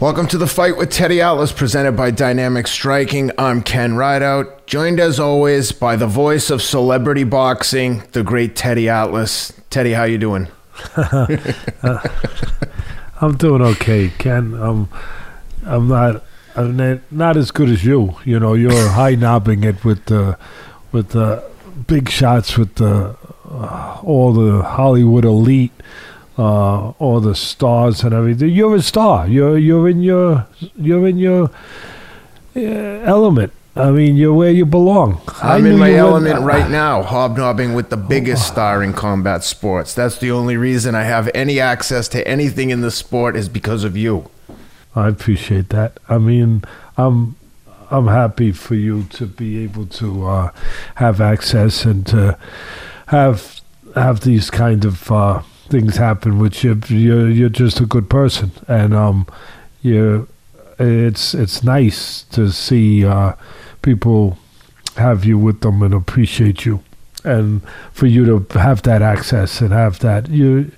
Welcome to the fight with Teddy Atlas, presented by Dynamic Striking. I'm Ken Rideout, joined as always by the voice of celebrity boxing, the great Teddy Atlas. Teddy, how you doing? I'm doing okay, Ken. I'm, I'm not, I'm not, as good as you. You know, you're high knobbing it with the, with the big shots with uh, all the Hollywood elite uh, all the stars and everything. You're a star. You're you're in your you're in your uh, element. I mean, you're where you belong. I'm in my element right now, hobnobbing with the biggest oh. star in combat sports. That's the only reason I have any access to anything in the sport is because of you. I appreciate that. I mean, I'm I'm happy for you to be able to uh, have access and to have have these kind of uh, things happen, which you're you're, you're just a good person, and um, you it's it's nice to see uh, people have you with them and appreciate you, and for you to have that access and have that you,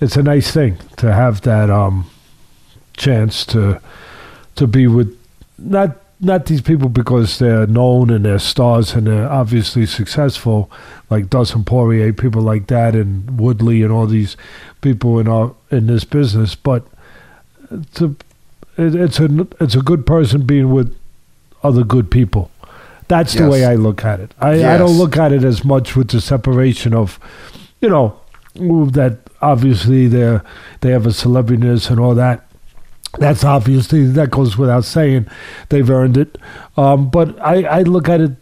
it's a nice thing to have that um, chance to to be with not not these people because they're known and they're stars and they're obviously successful, like Dustin Poirier, people like that, and Woodley and all these people in our in this business. But to, it, it's a it's a good person being with other good people. That's yes. the way I look at it. I, yes. I don't look at it as much with the separation of, you know, that obviously they they have a celebrityness and all that that's obviously that goes without saying. They've earned it, um, but I, I, look at it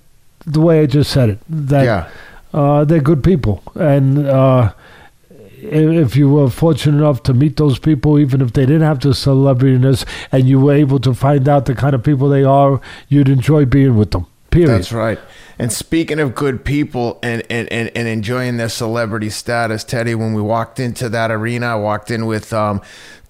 the way I just said it. That yeah. uh, they're good people, and uh, if you were fortunate enough to meet those people, even if they didn't have the celebrityness, and you were able to find out the kind of people they are, you'd enjoy being with them. Period. That's right. And speaking of good people and, and, and, and enjoying their celebrity status, Teddy, when we walked into that arena, I walked in with um,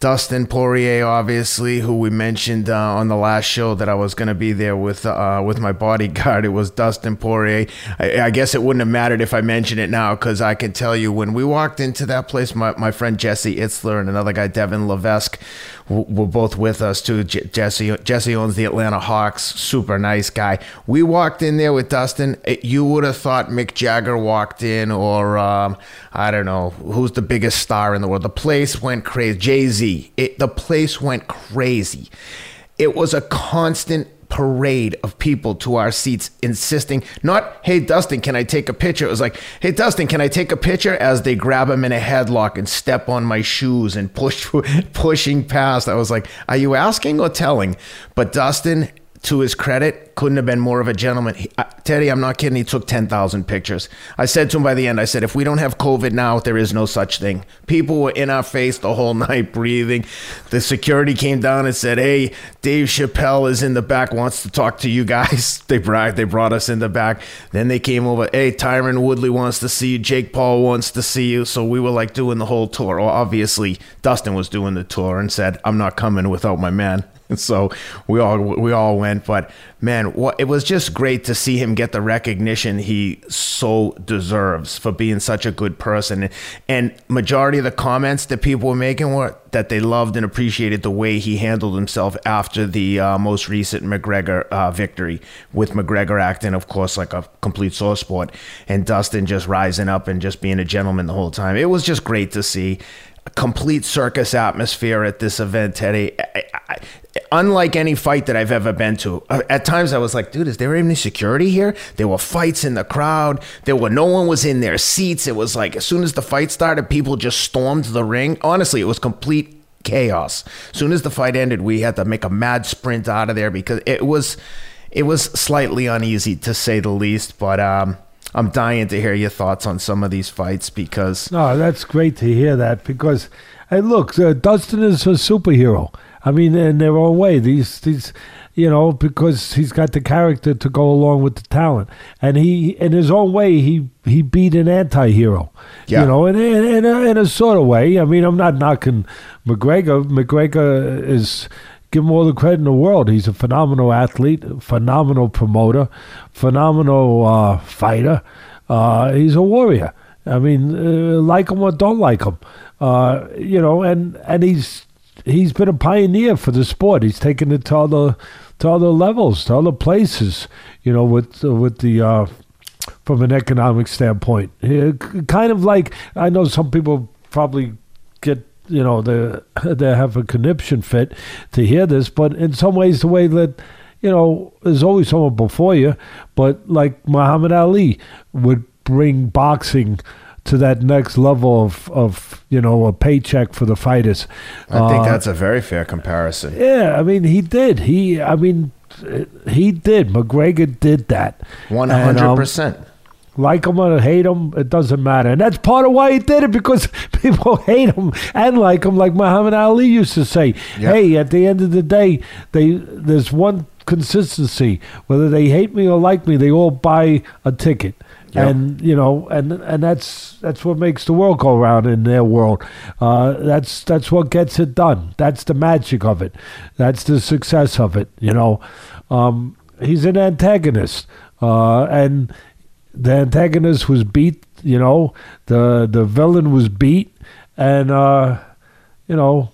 Dustin Poirier, obviously, who we mentioned uh, on the last show that I was going to be there with uh, with my bodyguard. It was Dustin Poirier. I, I, guess it wouldn't have mattered if I mentioned it now because I can tell you when we walked into that place, my, my friend Jesse Itzler and another guy, Devin Levesque, were both with us too. Jesse Jesse owns the Atlanta Hawks, super nice guy. We walked in there with Dustin. You would have thought Mick Jagger walked in, or um, I don't know who's the biggest star in the world. The place went crazy. Jay Z. The place went crazy. It was a constant parade of people to our seats insisting not hey dustin can i take a picture? It was like hey dustin can i take a picture? As they grab him in a headlock and step on my shoes and push pushing past. I was like are you asking or telling? But dustin to his credit, couldn't have been more of a gentleman. He, uh, Teddy, I'm not kidding. He took 10,000 pictures. I said to him by the end, I said, if we don't have COVID now, there is no such thing. People were in our face the whole night breathing. The security came down and said, hey, Dave Chappelle is in the back, wants to talk to you guys. They brought, they brought us in the back. Then they came over, hey, Tyron Woodley wants to see you. Jake Paul wants to see you. So we were like doing the whole tour. Well, obviously, Dustin was doing the tour and said, I'm not coming without my man. so we all we all went but man what it was just great to see him get the recognition he so deserves for being such a good person. And majority of the comments that people were making were that they loved and appreciated the way he handled himself after the uh, most recent McGregor uh, victory with McGregor acting of course like a complete sore sport and Dustin just rising up and just being a gentleman the whole time. It was just great to see. A complete circus atmosphere at this event, Teddy. I, I, unlike any fight that I've ever been to. Uh, at times I was like, dude, is there any security here? There were fights in the crowd. There were no one was in their seats. It was like as soon as the fight started, people just stormed the ring. Honestly, it was complete chaos. As soon as the fight ended, we had to make a mad sprint out of there because it was it was slightly uneasy to say the least, but um I'm dying to hear your thoughts on some of these fights because no, that's great to hear that because hey, look, uh, Dustin is a superhero. I mean, in their own way, these these, you know, because he's got the character to go along with the talent, and he, in his own way, he he beat an anti-hero. Yeah. You know, in in, in, a, in a sort of way. I mean, I'm not knocking McGregor. McGregor is give him all the credit in the world. He's a phenomenal athlete, phenomenal promoter, phenomenal uh, fighter. Uh, he's a warrior. I mean, uh, like him or don't like him, uh, you know, and and he's he's been a pioneer for the sport. He's taken it to other to other levels, to other places. You know, with with the uh, from an economic standpoint, kind of like I know some people probably get you know they they have a conniption fit to hear this, but in some ways, the way that you know, there's always someone before you, but like Muhammad Ali would bring boxing to that next level of, of you know a paycheck for the fighters. I think Uh, that's a very fair comparison. yeah. I mean, he did. He, I mean, he did. McGregor did that. Hundred um, percent. Like him or hate him, it doesn't matter. And that's part of why he did it because people hate him and like him, like Muhammad Ali used to say. Yeah. Hey, at the end of the day, they there's one consistency. Whether they hate me or like me, they all buy a ticket. Yeah. And you know, and and that's that's what makes the world go round in their world. Uh, that's that's what gets it done. That's the magic of it. That's the success of it. You know, um, he's an antagonist, uh, and the antagonist was beat. You know, the the villain was beat, and uh, you know,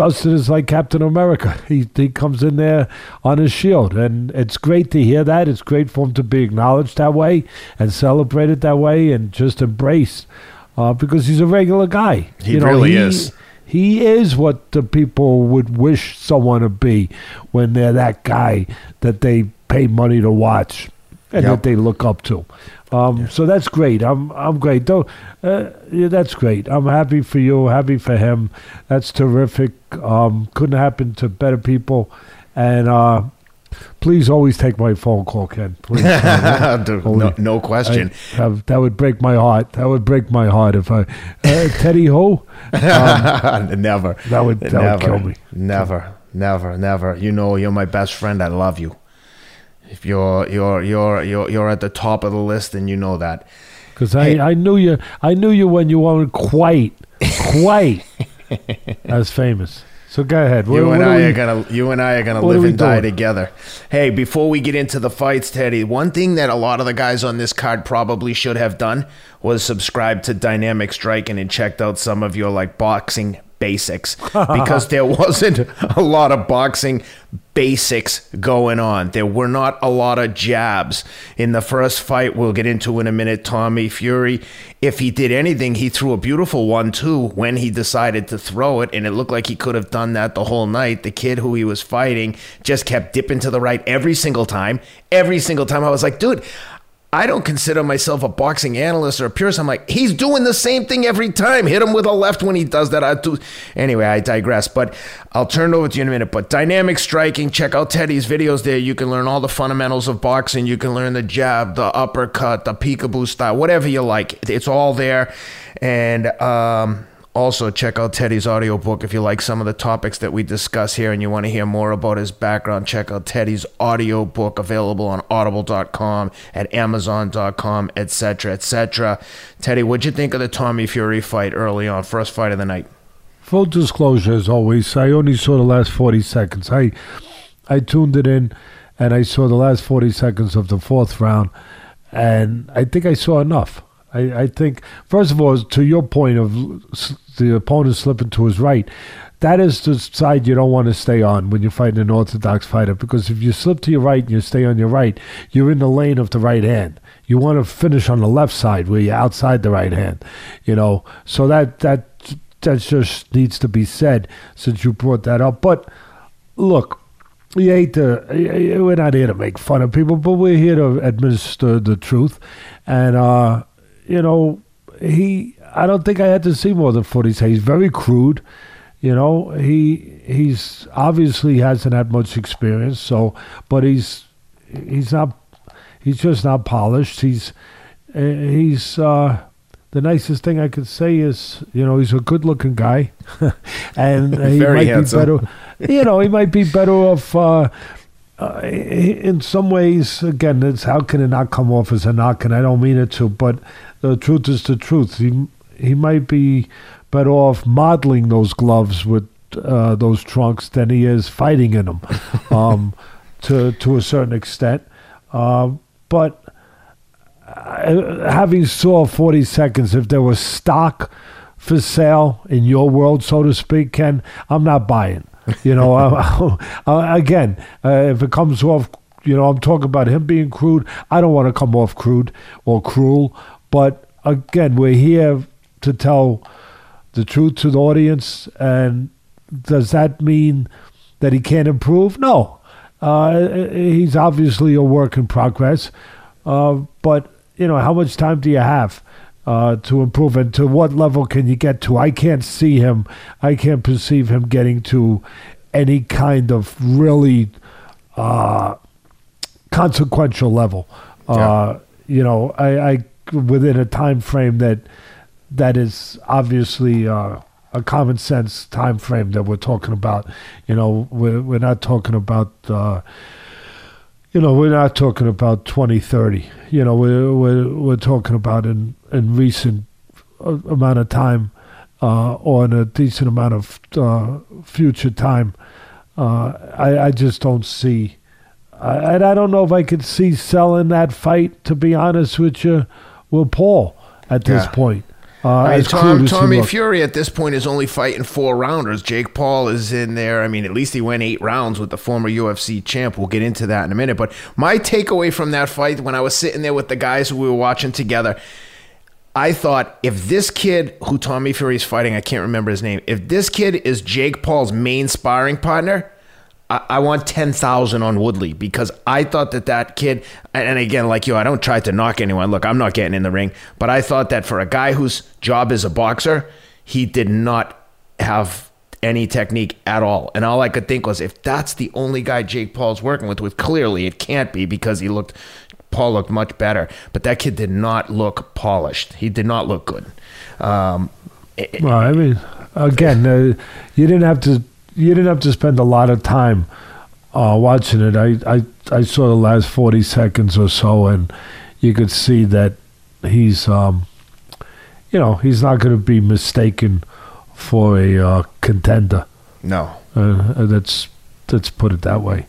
Dustin is like Captain America. He he comes in there on his shield, and it's great to hear that. It's great for him to be acknowledged that way and celebrated that way, and just embraced uh, because he's a regular guy. He really is. He is what the people would wish someone to be when they're that guy that they pay money to watch and Yep. that they look up to. Um, So that's great. I'm I'm great. Though, uh, yeah, that's great. I'm happy for you. Happy for him. That's terrific. Um, couldn't happen to better people. And uh, please always take my phone call, Ken. Please. no, no question. I- have- that would break my heart. That would break my heart if I uh, Teddy Ho. never. That would that never, would kill me. Never, never, never. You know, you're my best friend. I love you. If you're you're you're you're you're at the top of the list, and you know that. Because I, Hey. I knew you I knew you when you weren't quite quite as famous. So go ahead. What- you and I we- are gonna you and I are gonna what are live and die doing? together. Hey, before we get into the fights, Teddy, one thing that a lot of the guys on this card probably should have done was subscribe to Dynamic Striking and checked out some of your like boxing basics because there wasn't a lot of boxing basics going on. There were not a lot of jabs. In the first fight, we'll get into in a minute, Tommy Fury, if he did anything, he threw a beautiful one too when he decided to throw it, and it looked like he could have done that the whole night. The kid who he was fighting just kept dipping to the right every single time. Every single time I was like, dude, I don't consider myself a boxing analyst or a purist. I'm like, he's doing the same thing every time. Hit him with a left when he does that. I do. Anyway, I digress. But I'll turn it over to you in a minute. But dynamic striking. Check out Teddy's videos there. You can learn all the fundamentals of boxing. You can learn the jab, the uppercut, the peekaboo style, whatever you like. It's all there. And um, also, check out Teddy's audiobook if you like some of the topics that we discuss here and you want to hear more about his background. Check out Teddy's audiobook available on audible.com, at amazon.com, etc., etc. Teddy, what'd you think of the Tommy Fury fight early on, first fight of the night? Full disclosure, as always, I only saw the last 40 seconds. I, I tuned it in and I saw the last 40 seconds of the fourth round, and I think I saw enough. I, I think, first of all, to your point of the opponent slipping to his right, that is the side you don't want to stay on when you're fighting an orthodox fighter because if you slip to your right and you stay on your right, you're in the lane of the right hand. You want to finish on the left side where you're outside the right hand, you know. So that that that just needs to be said since you brought that up. But look, we hate to. We're not here to make fun of people, but we're here to administer the truth. And uh, you know, he. I don't think I had to see more than forty. He's very crude. You know, he he's obviously hasn't had much experience. So, but he's he's not. He's just not polished. He's uh, he's. Uh, the nicest thing I could say is, you know, he's a good-looking guy, and he Very might handsome. be better. You know, he might be better off. Uh, uh, in some ways, again, it's how can it not come off as a knock? And I don't mean it to, but the truth is the truth. He he might be better off modeling those gloves with uh, those trunks than he is fighting in them, um, to to a certain extent. Um, but uh, having saw 40 seconds, if there was stock for sale in your world, so to speak, Ken, I'm not buying. You know, I, I, again, uh, if it comes off, you know, I'm talking about him being crude. I don't want to come off crude or cruel, but again, we're here to tell the truth to the audience. And does that mean that he can't improve? No. Uh, he's obviously a work in progress. Uh, but, you know, how much time do you have? Uh, to improve and to what level can you get to? I can't see him. I can't perceive him getting to any kind of really uh, consequential level. Uh, yeah. You know, I, I within a time frame that that is obviously uh, a common sense time frame that we're talking about. You know, we're we're not talking about. Uh, you know, we're not talking about 2030. You know, we're we're we're talking about in in recent uh, amount of time, uh, or in a decent amount of uh, future time. Uh, I I just don't see, I, and I don't know if I could see selling that fight. To be honest with you, with Paul at this yeah. point. Uh, Tom, Tommy Fury at this point is only fighting four rounders. Jake Paul is in there. I mean, at least he went eight rounds with the former UFC champ. We'll get into that in a minute. But my takeaway from that fight, when I was sitting there with the guys who we were watching together, I thought if this kid who Tommy Fury is fighting, I can't remember his name, if this kid is Jake Paul's main sparring partner, I, want 10,000 on Woodley because I thought that that kid, and again, like you, I don't try to knock anyone. Look, I'm not getting in the ring, but I thought that for a guy whose job is a boxer, he did not have any technique at all. And all I could think was if that's the only guy Jake Paul's working with, with clearly it can't be because he looked Paul looked much better, but that kid did not look polished. He did not look good. Um, well, I mean, again, uh, you didn't have to you didn't have to spend a lot of time uh, watching it. I, I I saw the last forty seconds or so, and you could see that he's um, you know he's not going to be mistaken for a uh, contender. No, uh, that's let's put it that way.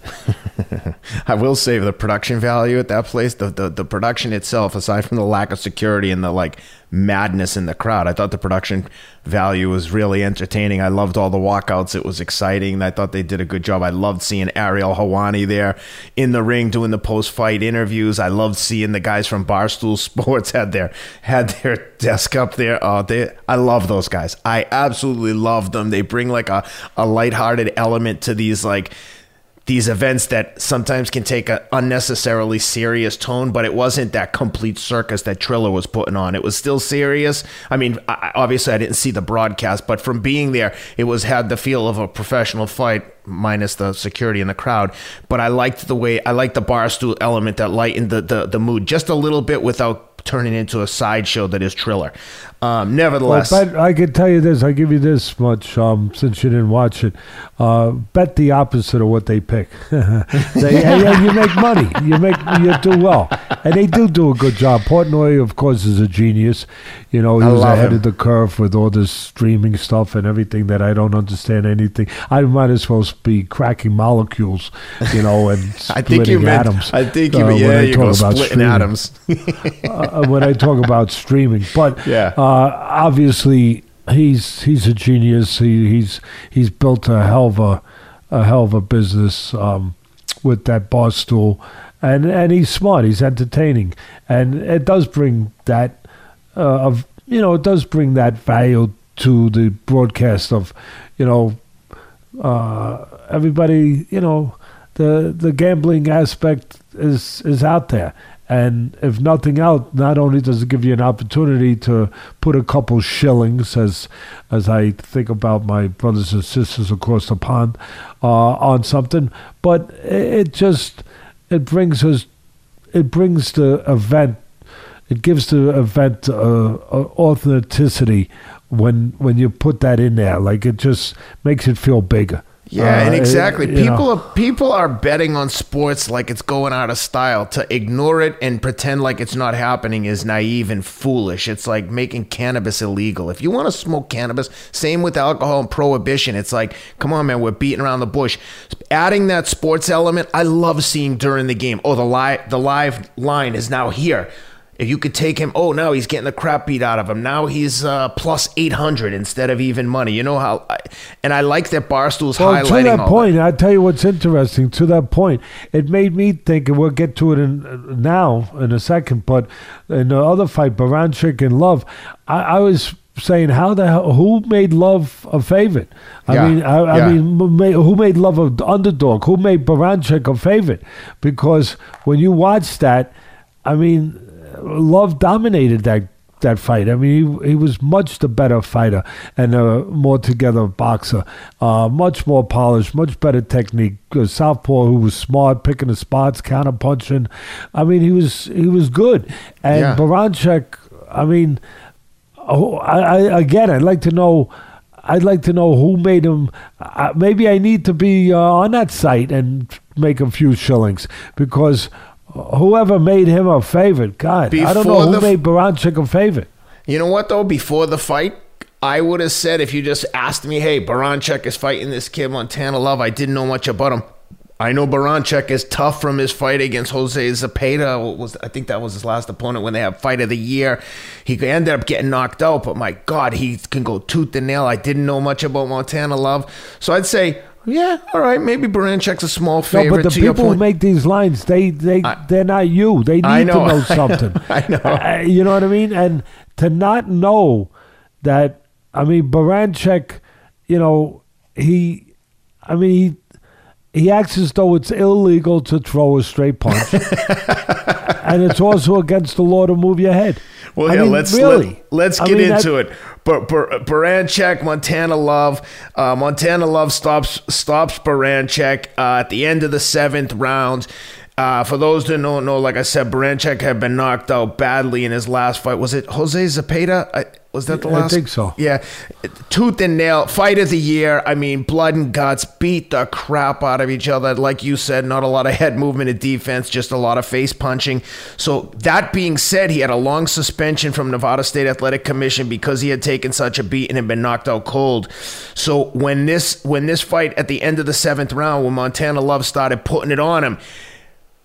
I will say the production value at that place, the, the the production itself, aside from the lack of security and the like madness in the crowd, I thought the production value was really entertaining. I loved all the walkouts; it was exciting. I thought they did a good job. I loved seeing Ariel Helwani there in the ring doing the post fight interviews. I loved seeing the guys from Barstool Sports had their had their desk up there. Oh, they I love those guys. I absolutely love them. They bring like a a lighthearted element to these like these events that sometimes can take an unnecessarily serious tone, but it wasn't that complete circus that Triller was putting on. It was still serious. I mean, I, obviously I didn't see the broadcast, but from being there, it was had the feel of a professional fight minus the security in the crowd. But I liked the way I liked the barstool element that lightened the, the, the mood just a little bit without turning into a sideshow that is Triller. Um, nevertheless, well, bet, I can tell you this. I give you this much um, since you didn't watch it. Uh, bet the opposite of what they pick. they, yeah, you make money. You make you do well, and they do do a good job. Portnoy, of course, is a genius. You know, he I was ahead him. of the curve with all this streaming stuff and everything that I don't understand anything. I might as well be cracking molecules, you know, and I think you meant, atoms. I think you, uh, yeah, you go splitting streaming. atoms. uh, when I talk about streaming, but yeah, uh, obviously he's he's a genius. He, he's he's built a hell of a, a hell of a business um, with that bar stool, and and he's smart. He's entertaining, and it does bring that uh, of you know it does bring that value to the broadcast of you know uh, everybody you know the the gambling aspect is is out there and if nothing else not only does it give you an opportunity to put a couple shillings as as I think about my brothers and sisters across the pond uh, on something but it just it brings us it brings the event it gives the event uh, authenticity when when you put that in there. Like it just makes it feel bigger. Yeah, uh, and exactly. It, people know. are people are betting on sports like it's going out of style. To ignore it and pretend like it's not happening is naive and foolish. It's like making cannabis illegal. If you want to smoke cannabis, same with alcohol and prohibition. It's like, come on, man, we're beating around the bush. Adding that sports element, I love seeing during the game. Oh, the live the live line is now here if you could take him, oh, now he's getting the crap beat out of him. Now he's uh, plus 800 instead of even money. You know how, I, and I like that Barstool's Well, highlighting to that point, I tell you what's interesting. To that point, it made me think, and we'll get to it in, uh, now in a second. But in the other fight, Baranchyk and Love, I, I was saying, how the hell? Who made Love a favorite? I Yeah, mean, I, I yeah. mean, who made Love a underdog? Who made Baranchyk a favorite? Because when you watch that, I mean, Love dominated that that fight. I mean, he, he was much the better fighter and a more together boxer, uh, much more polished, much better technique. Uh, Southpaw, who was smart, picking the spots, counter punching. I mean, he was he was good. And Yeah. Baranchyk, I mean, oh, I, I again, I'd like to know. I'd like to know who made him. Uh, maybe I need to be uh, on that site and make a few shillings because whoever made him a favorite, God, I don't know who the- made Baranchyk a favorite. You know what though? Before the fight, I would have said if you just asked me, "Hey, Baranchyk is fighting this kid Montana Love," I didn't know much about him. I know Baranchyk is tough from his fight against Jose Zepeda. Was I think that was his last opponent when they had fight of the year. He ended up getting knocked out, but my God, he can go tooth and nail. I didn't know much about Montana Love, so I'd say, yeah, all right, maybe Baranchyk's a small No, but the people who make these lines, they they I- they're not you. They need know. to know something. I know. Uh, you know what I mean? And to not know that, I mean, Baranchyk, you know, he, I mean, he. He acts as though it's illegal to throw a straight punch, and it's also against the law to move your head. Well, I yeah, mean, let's really. let, us I get mean, that- into it. But Baranchyk, Montana Love, uh, Montana Love stops stops Baranchyk uh, at the end of the seventh round. Uh, for those that don't know, like I said, Baranchyk had been knocked out badly in his last fight. Was it Jose Zepeda? I, was that the last? I think so. Yeah, tooth and nail fight of the year. I mean, blood and guts beat the crap out of each other. Like you said, not a lot of head movement in defense, just a lot of face punching. So that being said, he had a long suspension from Nevada State Athletic Commission because he had taken such a beat and had been knocked out cold. So when this when this fight at the end of the seventh round, when Montana Love started putting it on him.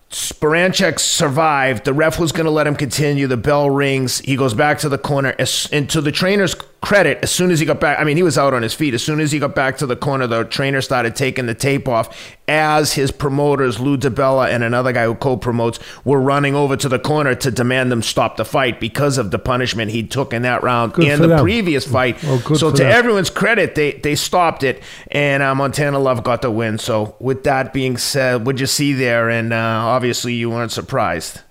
Baranchyk survived. The ref was going to let him continue. The bell rings. He goes back to the corner. As, and to the trainer's credit, as soon as he got back, I mean, he was out on his feet. As soon as he got back to the corner, the trainer started taking the tape off as his promoters, Lou DiBella and another guy who co promotes, were running over to the corner to demand them stop the fight because of the punishment he took in that round Good and the them. previous fight. Well, so, to them. everyone's credit, they, they stopped it, and uh, Montana Love got the win. So, with that being said, what'd you see there? And uh, obviously, you weren't surprised.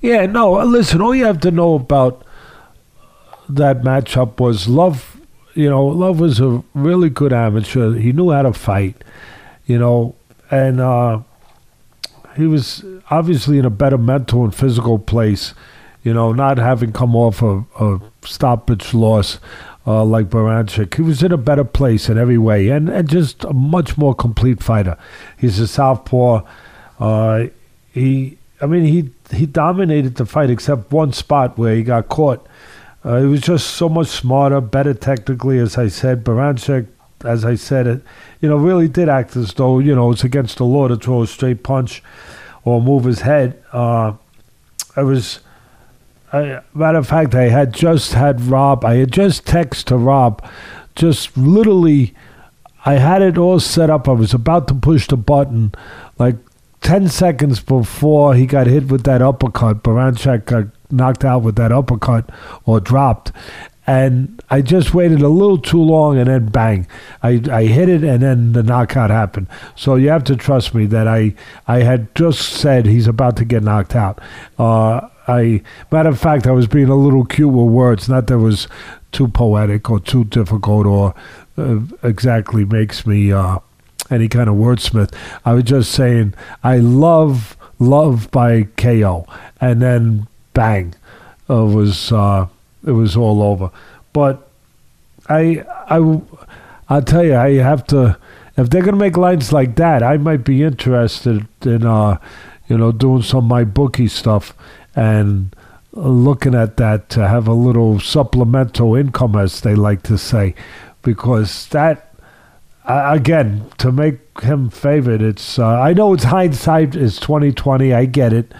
Yeah, no. Listen, all you have to know about that matchup was Love. You know, Love was a really good amateur. He knew how to fight. You know, and uh, he was obviously in a better mental and physical place. You know, not having come off a, a stoppage loss uh, like Baranchyk. He was in a better place in every way, and, and just a much more complete fighter. He's a southpaw. Uh, he, I mean, he he dominated the fight except one spot where he got caught. Uh, he was just so much smarter, better technically, as I said. Baranchyk, as I said, it, you know, really did act as though you know it's against the law to throw a straight punch or move his head. Uh, I was. I, matter of fact, I had just had Rob. I had just texted to Rob, just literally. I had it all set up. I was about to push the button, like ten seconds before he got hit with that uppercut. Baranchyk got knocked out with that uppercut or dropped, and I just waited a little too long, and then bang, I, I hit it, and then the knockout happened. So you have to trust me that I I had just said he's about to get knocked out. Uh, I matter of fact, I was being a little cute with words, not that it was too poetic or too difficult or uh, exactly makes me uh, any kind of wordsmith. I was just saying I love love by KO, and then bang, it was uh, it was all over. But I I I'll tell you, I have to. If they're gonna make lines like that, I might be interested in uh, you know doing some of my bookie stuff and looking at that to have a little supplemental income, as they like to say, because that again to make him favored. It's uh, I know it's hindsight is twenty twenty. I get it,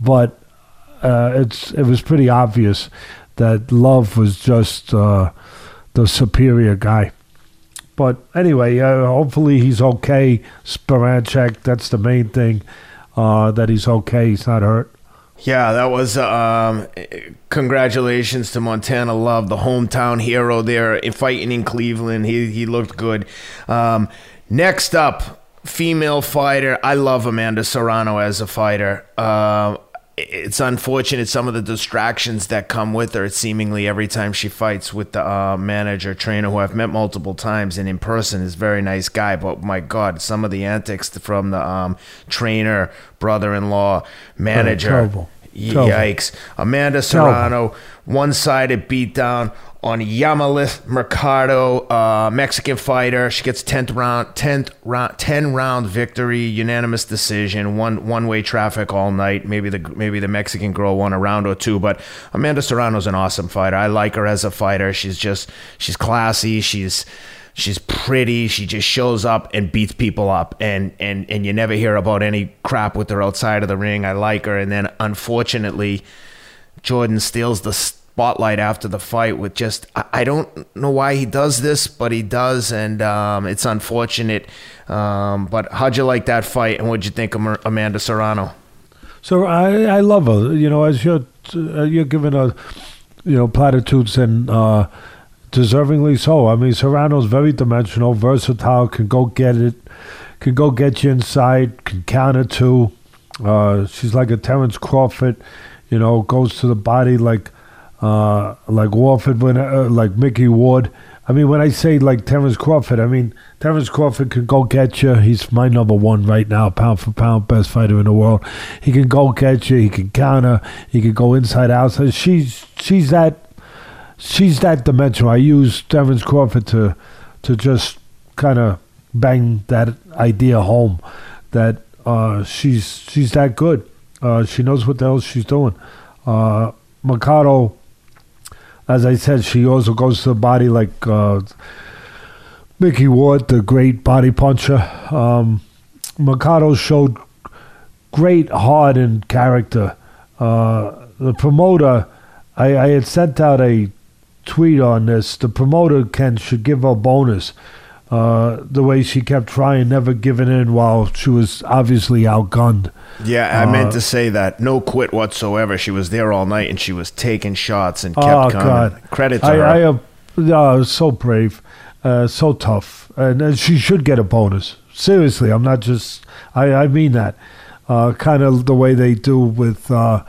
but uh, it's it was pretty obvious that Love was just uh, the superior guy. But anyway, uh, hopefully he's okay. Sparanchek, that's the main thing. Uh, that he's okay. He's not hurt. Yeah, that was um, congratulations to Montana Love, the hometown hero there, fighting in Cleveland. He he looked good. Um, next up, female fighter. I love Amanda Serrano as a fighter. Uh, it's unfortunate some of the distractions that come with her seemingly every time she fights with the uh, manager trainer who I've met multiple times and in person is a very nice guy but my god some of the antics from the um, trainer brother-in-law manager. Oh, yikes. Amanda Serrano one-sided beatdown on Yamileth Mercado, uh, Mexican fighter. She gets tenth round, tenth round, ten round victory, unanimous decision, one one way traffic all night. Maybe the maybe the Mexican girl won a round or two, but Amanda Serrano's an awesome fighter. I like her as a fighter. She's just she's classy. She's she's pretty. She just shows up and beats people up, and and and you never hear about any crap with her outside of the ring. I like her, and then unfortunately. Jordan steals the spotlight after the fight with just I, I don't know why he does this, but he does, and um, it's unfortunate. Um, but how'd you like that fight, and what'd you think of Amanda Serrano? So I, I love her. You know, as you're uh, you're giving her, you know, platitudes and uh, deservingly so. I mean, Serrano's very dimensional, versatile, can go get it, can go get you inside, can counter too. Uh, she's like a Terrence Crawford, you know, goes to the body like uh, like Warford, when uh, like Mickey Ward. I mean, when I say like Terrence Crawford, I mean Terrence Crawford can go get you. He's my number one right now, pound for pound, best fighter in the world. He can go get you. He can counter. He can go inside outside. She's she's that she's that dimension. I use Terrence Crawford to to just kind of bang that idea home that uh, she's she's that good. Uh, she knows what the hell she's doing. Uh, Mikado, as I said, she also goes to the body like uh, Mickey Ward, the great body puncher. Um, Mikado showed great heart and character. Uh, the promoter, I, I had sent out a tweet on this. The promoter Ken should give a bonus. Uh, the way she kept trying, never giving in while she was obviously outgunned. Yeah, I Uh, meant to say that. No quit whatsoever. She was there all night, and she was taking shots and kept Oh, coming. God. Credit to I, her. I uh, uh, so brave, uh, so tough, and, and she should get a bonus. Seriously, I'm not just. I, I mean that. Uh, kind of the way they do with. Uh,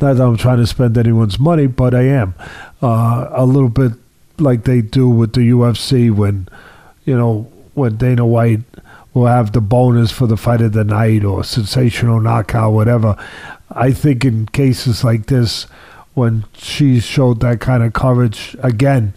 not that I'm trying to spend anyone's money, but I am. Uh, a little bit like they do with the UFC when, you know, when Dana White will have the bonus for the fight of the night or sensational knockout, whatever. I think in cases like this, when she showed that kind of courage again,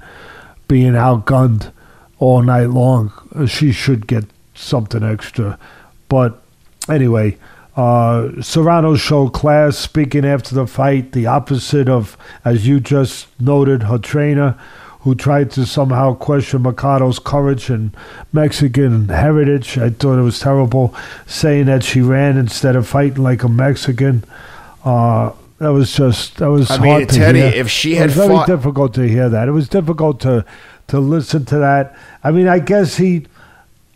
being outgunned all night long, uh, she should get something extra. But anyway, uh, Serrano showed class. Speaking after the fight, the opposite of, as you just noted, her trainer, who tried to somehow question Mikado's courage and Mexican heritage. I thought it was terrible, saying that she ran instead of fighting like a Mexican. Uh, that was just that was I hard mean, to Teddy, hear. if she had, it was very difficult to hear that. It was difficult to to listen to that. I mean, I guess he,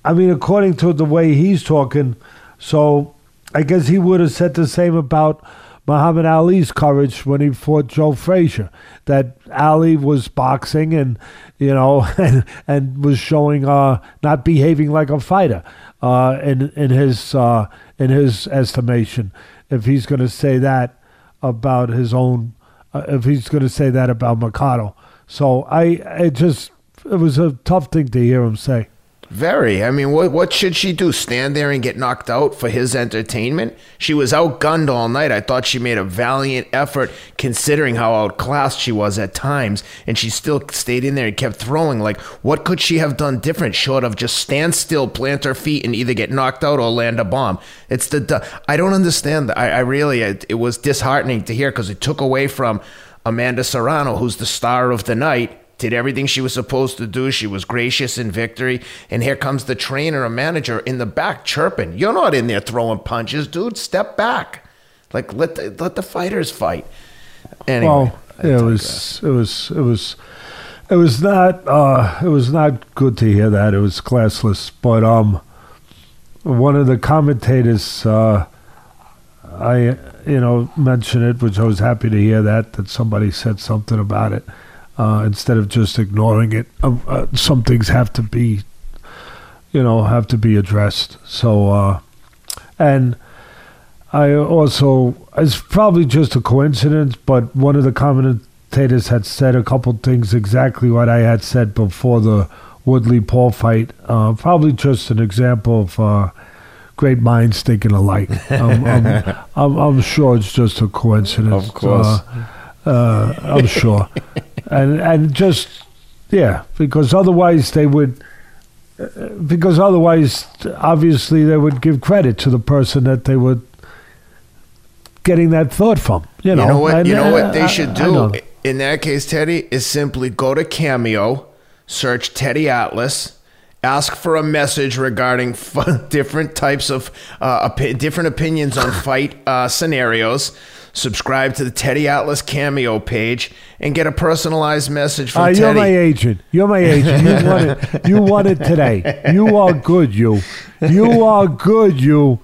I mean, according to the way he's talking, so I guess he would have said the same about Muhammad Ali's courage when he fought Joe Frazier. That Ali was boxing and you know and and was showing uh not behaving like a fighter uh in in his uh in his estimation. If he's going to say that about his own, uh, if he's going to say that about Mikado, so I it just it was a tough thing to hear him say. Very. I mean, what what should she do? Stand there and get knocked out for his entertainment? She was outgunned all night. I thought she made a valiant effort considering how outclassed she was at times, and she still stayed in there and kept throwing. Like, what could she have done different short of just stand still, plant her feet, and either get knocked out or land a bomb? It's the I don't understand. I, I really it, it was disheartening to hear because it took away from Amanda Serrano, who's the star of the night did everything she was supposed to do. She was gracious in victory. And here comes the trainer or manager in the back chirping. You're not in there throwing punches, dude. Step back. Like let the let the fighters fight. Anyway, well, it was it was it was it was not uh, it was not good to hear that. It was classless. But um, one of the commentators, uh, I you know mentioned it, which I was happy to hear that that somebody said something about it uh, instead of just ignoring it. Um, uh, some things have to be, you know, have to be addressed. So uh, and. I also, it's probably just a coincidence, but one of the commentators had said a couple things exactly what I had said before the Woodley Paul fight. Uh, probably just an example of uh, great minds thinking alike. I'm, I'm, I'm, I'm sure it's just a coincidence. Of course. Uh, uh, I'm sure. and, and just, yeah, because otherwise they would. uh, Because otherwise, obviously, they would give credit to the person that they were getting that thought from. You know, You know what? And, you know uh, what they I- should do in that case, Teddy, is simply go to Cameo, search Teddy Atlas, ask for a message regarding f- different types of uh, opi- different opinions on fight uh, scenarios. Subscribe to the Teddy Atlas Cameo page and get a personalized message from Uh, you're my agent. You're my agent. You won it. You won it today. You are good. You. You are good. You.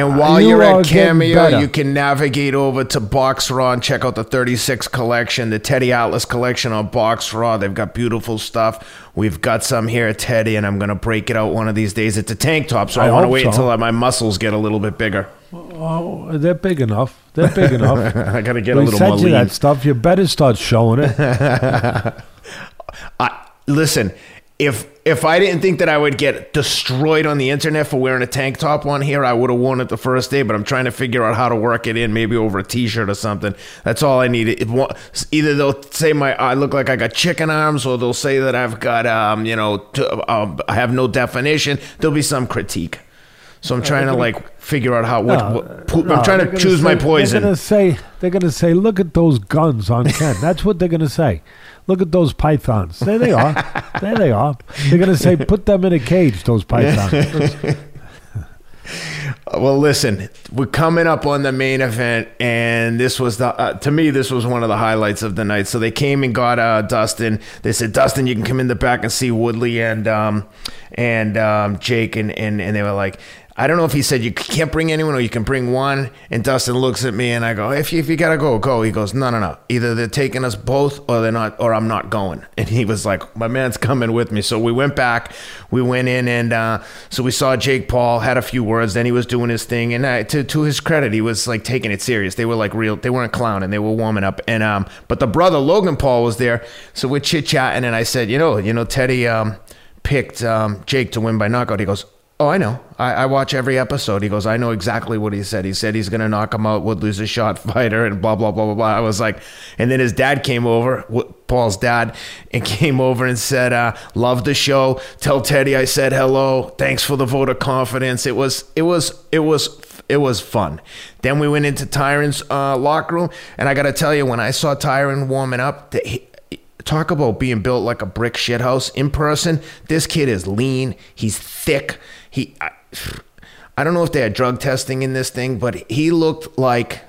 And uh, while You you're at Cameo, you can navigate over to Box Raw and check out the 36 collection, the Teddy Atlas collection on Box Raw. They've got beautiful stuff. We've got some here at Teddy, and I'm going to break it out one of these days. It's a tank top, so I, I want to wait so. until my muscles get a little bit bigger. Oh, they're big enough. They're big enough. I got to get a little more lean. that stuff. You better start showing it. I, listen, if if I didn't think that I would get destroyed on the internet for wearing a tank top on here, I would have worn it the first day. But I'm trying to figure out how to work it in, maybe over a t-shirt or something. That's all I need. It, wa- either they'll say my I look like I got chicken arms, or they'll say that I've got um you know t- um, I have no definition. There'll be some critique. So I'm trying to like figure out how. What, No, what, po- no, I'm trying to choose my poison. They're gonna say. They're gonna say. Look at those guns on Ken. That's what they're gonna say. Look at those pythons. There they are. there they are. They're gonna say, put them in a cage. Those pythons. Well, listen, we're coming up on the main event, and this was the uh, to me this was one of the highlights of the night. So they came and got uh, Dustin. They said, Dustin, you can come in the back and see Woodley and um, and um, Jake, and, and and they were like. I don't know if he said you can't bring anyone or you can bring one. And Dustin looks at me and I go, if you, if you gotta go, go. He goes, no, no, no. Either they're taking us both or they're not, or I'm not going. And he was like, my man's coming with me. So we went back, we went in and uh, so we saw Jake Paul, had a few words. Then he was doing his thing. And uh, to, to his credit, he was like taking it serious. They were like real, they weren't clowning. They were warming up. And, um, but the brother Logan Paul was there. So we're chit chatting. And I said, you know, you know, Teddy um, picked um, Jake to win by knockout. He goes, Oh, I know. I, I watch every episode. He goes, I know exactly what he said. He said he's going to knock him out, would lose a shot fighter, and blah, blah, blah, blah, blah. I was like, and then his dad came over, Paul's dad, and came over and said, uh, Love the show. Tell Teddy I said hello. Thanks for the vote of confidence. It was, it was, it was, it was fun. Then we went into Tyron's uh, locker room, and I got to tell you, when I saw Tyron warming up, he, talk about being built like a brick shithouse in person. This kid is lean. He's thick. He, I, I don't know if they had drug testing in this thing, but he looked like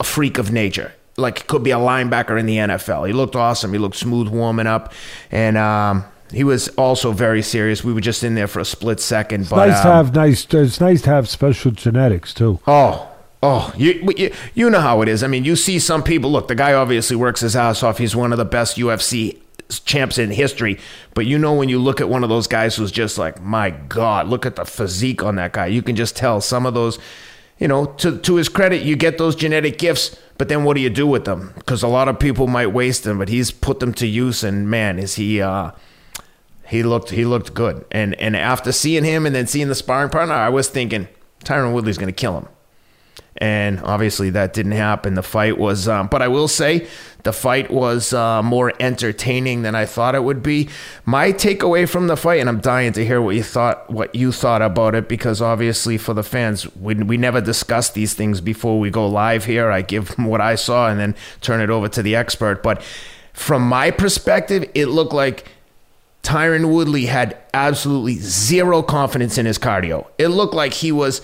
a freak of nature. Like could be a linebacker in the NFL. He looked awesome. He looked smooth warming up, and um, he was also very serious. We were just in there for a split second, but nice to um, have nice. It's nice to have special genetics too. Oh, oh, you, you you know how it is. I mean, you see some people. Look, the guy obviously works his ass off. He's one of the best UFC champs in history. But you know when you look at one of those guys who's just like, my God, look at the physique on that guy. You can just tell some of those. You know, to to his credit, you get those genetic gifts, but then what do you do with them? Because a lot of people might waste them, but he's put them to use. And man, is he uh, he looked he looked good. And and after seeing him and then seeing the sparring partner, I was thinking Tyron Woodley's going to kill him. And obviously that didn't happen. The fight was, um, but I will say, the fight was uh, more entertaining than I thought it would be. My takeaway from the fight, and I'm dying to hear what you thought, what you thought about it, because obviously for the fans, we we never discuss these things before we go live here. I give what I saw and then turn it over to the expert. But from my perspective, it looked like Tyron Woodley had absolutely zero confidence in his cardio. It looked like he was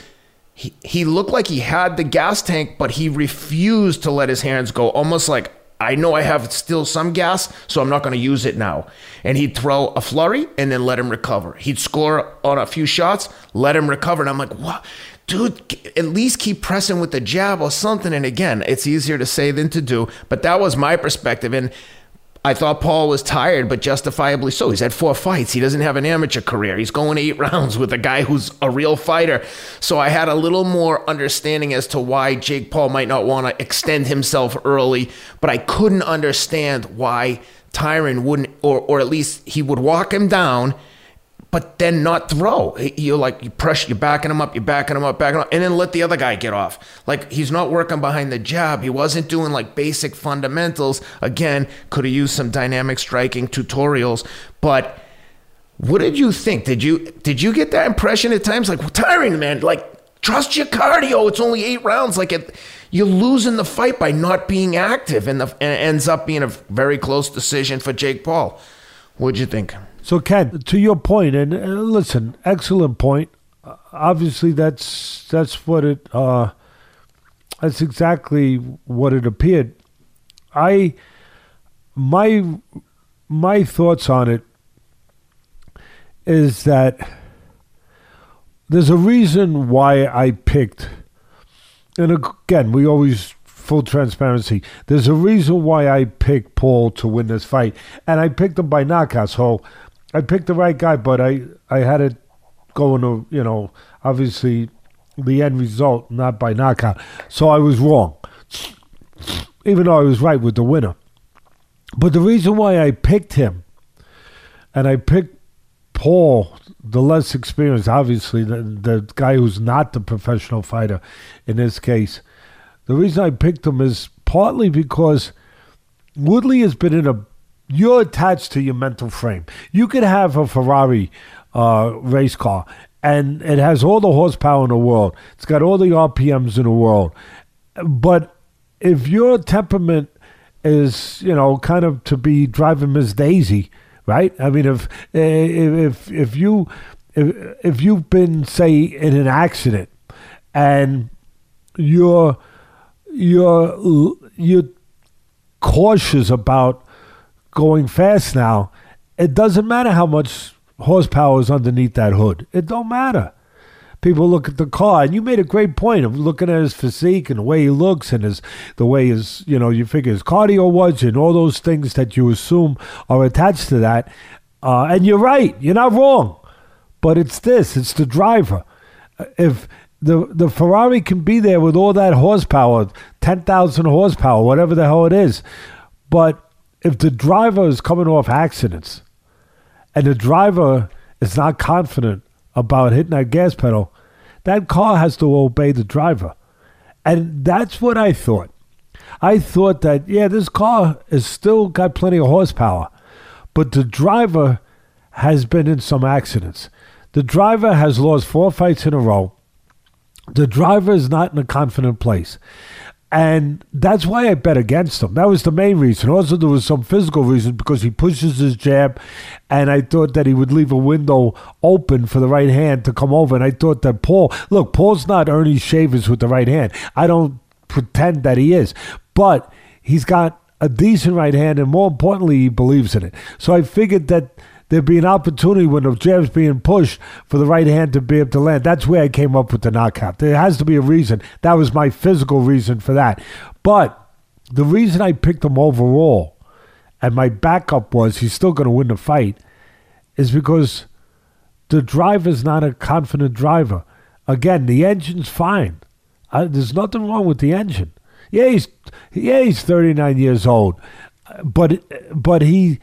he, looked like he had the gas tank, but he refused to let his hands go, almost like I know I have still some gas, so I'm not going to use it now. And he'd throw a flurry and then let him recover. He'd score on a few shots, let him recover. And I'm like, what? Dude, at least keep pressing with the jab or something. And again, it's easier to say than to do. But that was my perspective. And I thought Paul was tired, but justifiably so. He's had four fights. He doesn't have an amateur career. He's going eight rounds with a guy who's a real fighter. So I had a little more understanding as to why Jake Paul might not want to extend himself early, but I couldn't understand why Tyron wouldn't, or, or at least he would walk him down but then not throw. You're like you press, you're backing him up, you're backing him up, backing him up, and then let the other guy get off. Like he's not working behind the jab. He wasn't doing like basic fundamentals. Again, could have used some dynamic striking tutorials. But what did you think? Did you did you get that impression at times? Like well, tiring, man. Like trust your cardio. It's only eight rounds. Like it, you're losing the fight by not being active, and the and it ends up being a very close decision for Jake Paul. What'd you think? So, Ken, to your point, and uh, listen, excellent point. Uh, obviously, that's that's what it. Uh, that's exactly what it appeared. I my my thoughts on it is that there's a reason why I picked, and again, we always full transparency. There's a reason why I picked Paul to win this fight, and I picked him by knockout. So I picked the right guy, but I I had it going to you know obviously the end result not by knockout. So I was wrong, even though I was right with the winner. But the reason why I picked him, and I picked Paul, the less experienced, obviously the the guy who's not the professional fighter, in this case, the reason I picked him is partly because Woodley has been in a you're attached to your mental frame. You could have a Ferrari uh, race car, and it has all the horsepower in the world. It's got all the RPMs in the world. But if your temperament is, you know, kind of to be driving Miss Daisy, right? I mean, if if if you if if you've been say in an accident and you're you're you're cautious about going fast now, it doesn't matter how much horsepower is underneath that hood. It don't matter. People look at the car, and you made a great point of looking at his physique and the way he looks and his the way his you know you figure his cardio was and all those things that you assume are attached to that. Uh, and you're right, you're not wrong, but it's this: it's the driver. If the the Ferrari can be there with all that horsepower, ten thousand horsepower, whatever the hell it is, but if the driver is coming off accidents and the driver is not confident about hitting that gas pedal, that car has to obey the driver. And that's what I thought. I thought that, yeah, this car has still got plenty of horsepower, but the driver has been in some accidents. The driver has lost four fights in a row. The driver is not in a confident place. And that's why I bet against him. That was the main reason. Also, there was some physical reason because he pushes his jab, and I thought that he would leave a window open for the right hand to come over. And I thought that Paul, look, Paul's not Ernie Shavers with the right hand. I don't pretend that he is, but he's got a decent right hand, and more importantly, he believes in it. So I figured that there'd be an opportunity when the jab's being pushed for the right hand to be able to land. That's where I came up with the knockout. There has to be a reason. That was my physical reason for that. But the reason I picked him overall, and my backup was he's still going to win the fight, is because the driver's not a confident driver. Again, the engine's fine. Uh, there's nothing wrong with the engine. Yeah, he's yeah he's 39 years old, but but he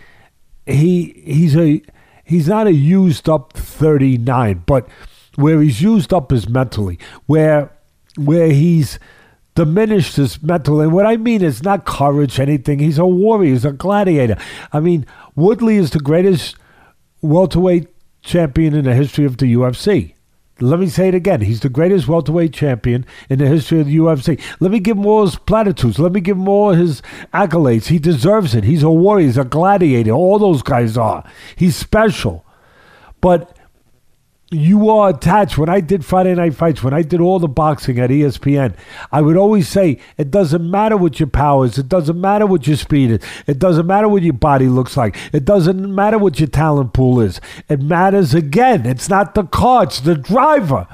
he he's a he's not a used up 39, but where he's used up is mentally, where where he's diminished his mental. And what I mean is not courage, anything. He's a warrior. He's a gladiator. I mean, Woodley is the greatest welterweight champion in the history of the UFC. Let me say it again. He's the greatest welterweight champion in the history of the UFC. Let me give him his platitudes. Let me give him his accolades. He deserves it. He's a warrior. He's a gladiator. All those guys are. He's special. But you are attached. When I did Friday Night Fights, when I did all the boxing at ESPN, I would always say it doesn't matter what your power is, it doesn't matter what your speed is, it doesn't matter what your body looks like, it doesn't matter what your talent pool is. It matters again. It's not the car, it's the driver.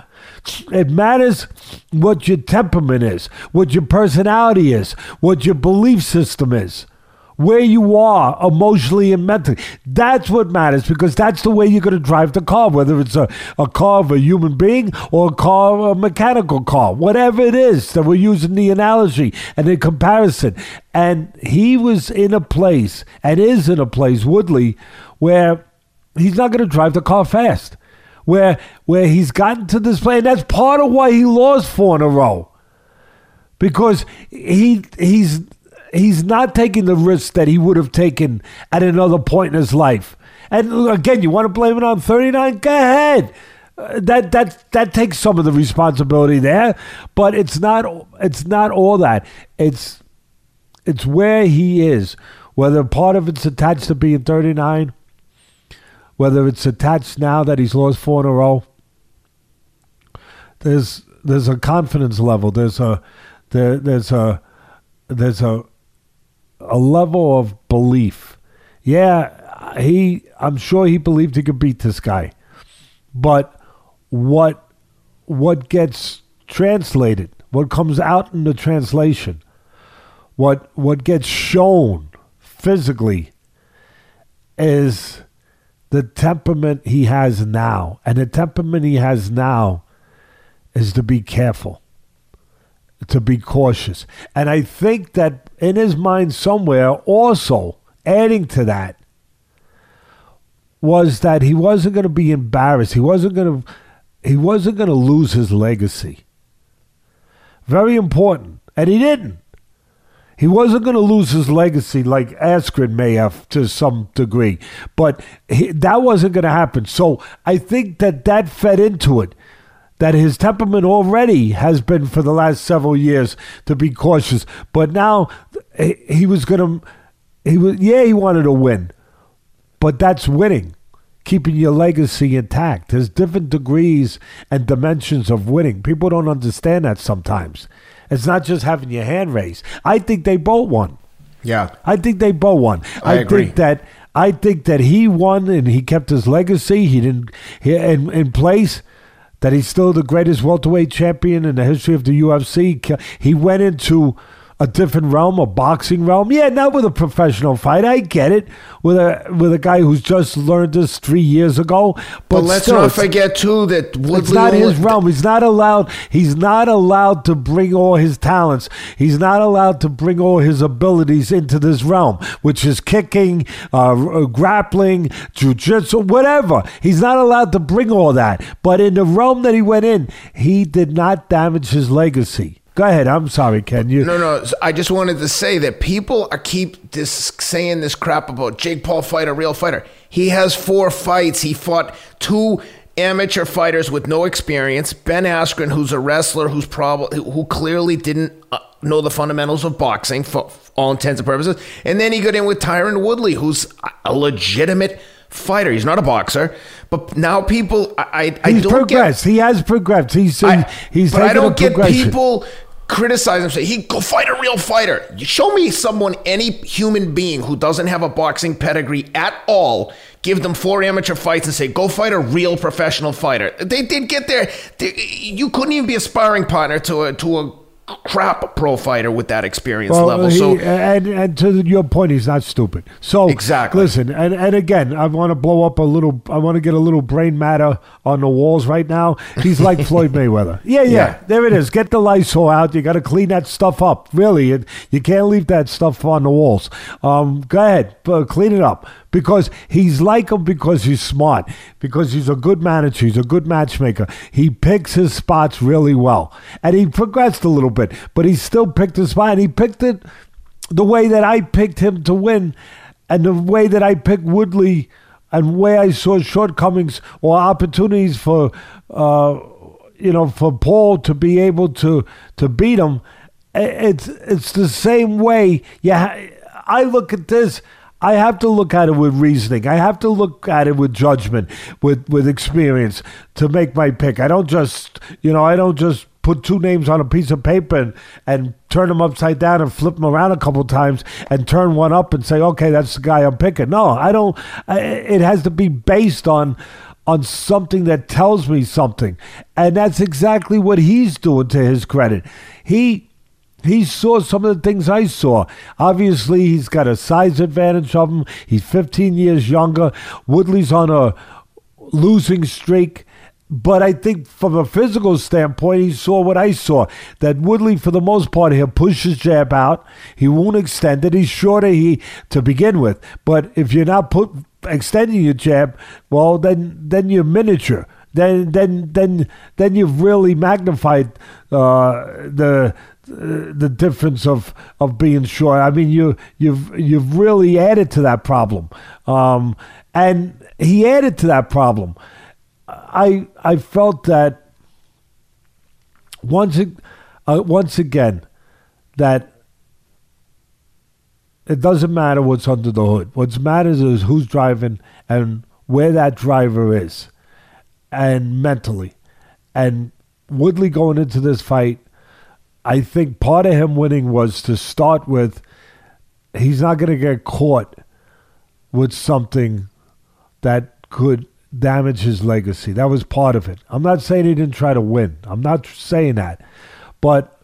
It matters what your temperament is, what your personality is, what your belief system is where you are emotionally and mentally. That's what matters because that's the way you're going to drive the car, whether it's a, a car of a human being or a car, a mechanical car, whatever it is that we're using the analogy and the comparison. And he was in a place and is in a place, Woodley, where he's not going to drive the car fast. Where where he's gotten to this place, and that's part of why he lost four in a row because he he's he's not taking the risk that he would have taken at another point in his life. And again, you want to blame it on 39? Go ahead. Uh, that that that takes some of the responsibility there, but it's not it's not all that. It's it's where he is. Whether part of it's attached to being 39, whether it's attached now that he's lost four in a row. There's there's a confidence level. There's a there, there's a there's a a level of belief. Yeah, he I'm sure he believed he could beat this guy. But what what gets translated, what comes out in the translation, what what gets shown physically is the temperament he has now. And the temperament he has now is to be careful, to be cautious. And I think that in his mind somewhere also adding to that was that he wasn't going to be embarrassed. He wasn't going to he wasn't going to lose his legacy. Very important. And he didn't. He wasn't going to lose his legacy like Askren may have to some degree, but he, that wasn't going to happen. So I think that that fed into it that his temperament already has been for the last several years to be cautious. But now he was going to, he was, yeah, he wanted to win, but that's winning, keeping your legacy intact. There's different degrees and dimensions of winning. People don't understand that sometimes. It's not just having your hand raised. I think they both won. Yeah, I think they both won. I, I think that I think that he won and he kept his legacy. He didn't he, in in place that he's still the greatest welterweight champion in the history of the UFC. He went into a different realm, a boxing realm. Yeah, not with a professional fight. I get it. With a with a guy who's just learned this three years ago. But, but let's still, not forget too that Woodley it's not his realm. He's not allowed. He's not allowed to bring all his talents. He's not allowed to bring all his abilities into this realm, which is kicking, uh, uh grappling, jujitsu, whatever. He's not allowed to bring all that. But in the realm that he went in, he did not damage his legacy. Go ahead. I'm sorry, Ken. You no, no. I just wanted to say that people are keep this saying this crap about Jake Paul fight a real fighter. He has four fights. He fought two amateur fighters with no experience. Ben Askren, who's a wrestler, who's probably who clearly didn't uh, know the fundamentals of boxing for all intents and purposes. And then he got in with Tyron Woodley, who's a legitimate fighter. He's not a boxer, but now people, I, I, he's don't progressed. get. He has progressed. He's I, he's. But I don't get people criticize him, say he go fight a real fighter. You Show me someone, any human being who doesn't have a boxing pedigree at all, give them four amateur fights and say go fight a real professional fighter. They did get there. They, you couldn't even be a sparring partner to a to a crap pro fighter with that experience well, level. He, so and and to your point, he's not stupid. So exactly. Listen, and, and again, I want to blow up a little. I want to get a little brain matter on the walls right now. He's like Floyd Mayweather. Yeah, yeah, yeah, There it is. Get the Lysol out. You got to clean that stuff up. Really, you can't leave that stuff on the walls. Um, go ahead, clean it up because he's like him because he's smart, because he's a good manager, he's a good matchmaker. He picks his spots really well. And he progressed a little bit, but he still picked his spot. And he picked it the way that I picked him to win and the way that I picked Woodley and where I saw shortcomings or opportunities for uh, you know for Paul to be able to to beat him. It's it's the same way. Yeah, I look at this. I have to look at it with reasoning. I have to look at it with judgment, with with experience to make my pick. I don't just, you know, I don't just put two names on a piece of paper and, and turn them upside down and flip them around a couple times and turn one up and say, okay, that's the guy I'm picking. No, I don't. I, it has to be based on on something that tells me something, and that's exactly what he's doing. To his credit, he he saw some of the things I saw. Obviously, he's got a size advantage of him. He's 15 years younger. Woodley's on a losing streak. But I think from a physical standpoint, he saw what I saw. That Woodley, for the most part, he'll push his jab out. He won't extend it. He's shorter he to begin with. But if you're not put extending your jab, well, then then you're miniature then then then then you've really magnified uh, the the difference of of being short. I mean, you you've you've really added to that problem, um, and he added to that problem. I I felt that once uh, once again that it doesn't matter what's under the hood. What matters is who's driving and where that driver is, and mentally, and Woodley going into this fight I think part of him winning was to start with he's not going to get caught with something that could damage his legacy. That was part of it. I'm not saying he didn't try to win. I'm not saying that. But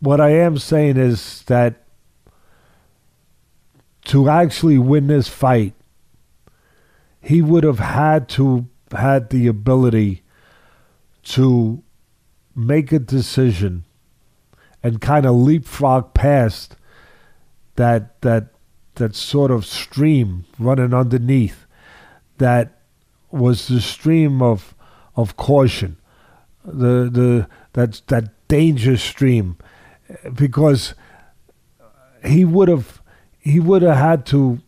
what I am saying is that to actually win this fight, he would have had to had the ability to make a decision and kind of leapfrog past that that that sort of stream running underneath that was the stream of of caution. The the that that danger stream. Because he would have he would have had to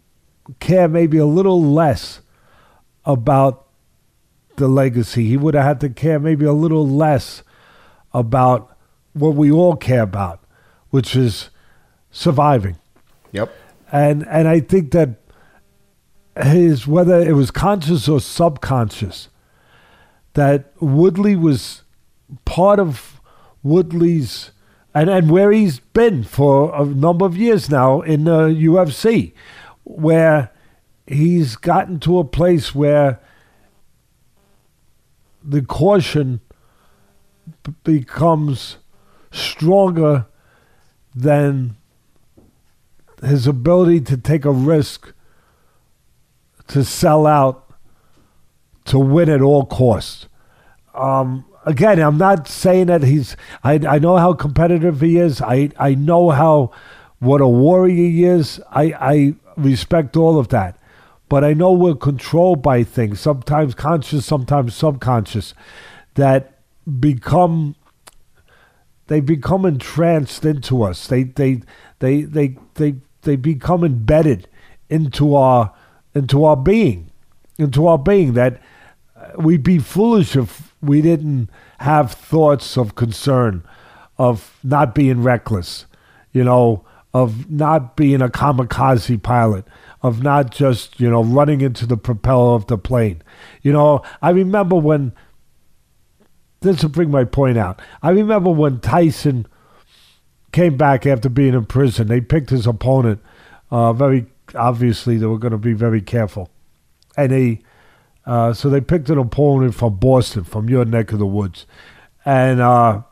care maybe a little less about the legacy. He would have had to care maybe a little less about what we all care about, which is surviving. Yep. And and I think that his whether it was conscious or subconscious, that Woodley was part of Woodley's and, and where he's been for a number of years now in the UFC, where he's gotten to a place where the caution becomes stronger than his ability to take a risk to sell out to win at all costs. Um, again, I'm not saying that he's. I, I know how competitive he is. I, I know how what a warrior he is. I, I respect all of that. But I know we're controlled by things, sometimes conscious, sometimes subconscious, that become they become entranced into us. They they they they they they become embedded into our into our being, into our being. That uh, we'd be foolish if we didn't have thoughts of concern, of not being reckless, you know, of not being a kamikaze pilot, of not just you know running into the propeller of the plane. You know, I remember when this will bring my point out. I remember when Tyson came back after being in prison. They picked his opponent. Uh, very obviously, they were going to be very careful, and they uh, so they picked an opponent from Boston, from your neck of the woods, and uh,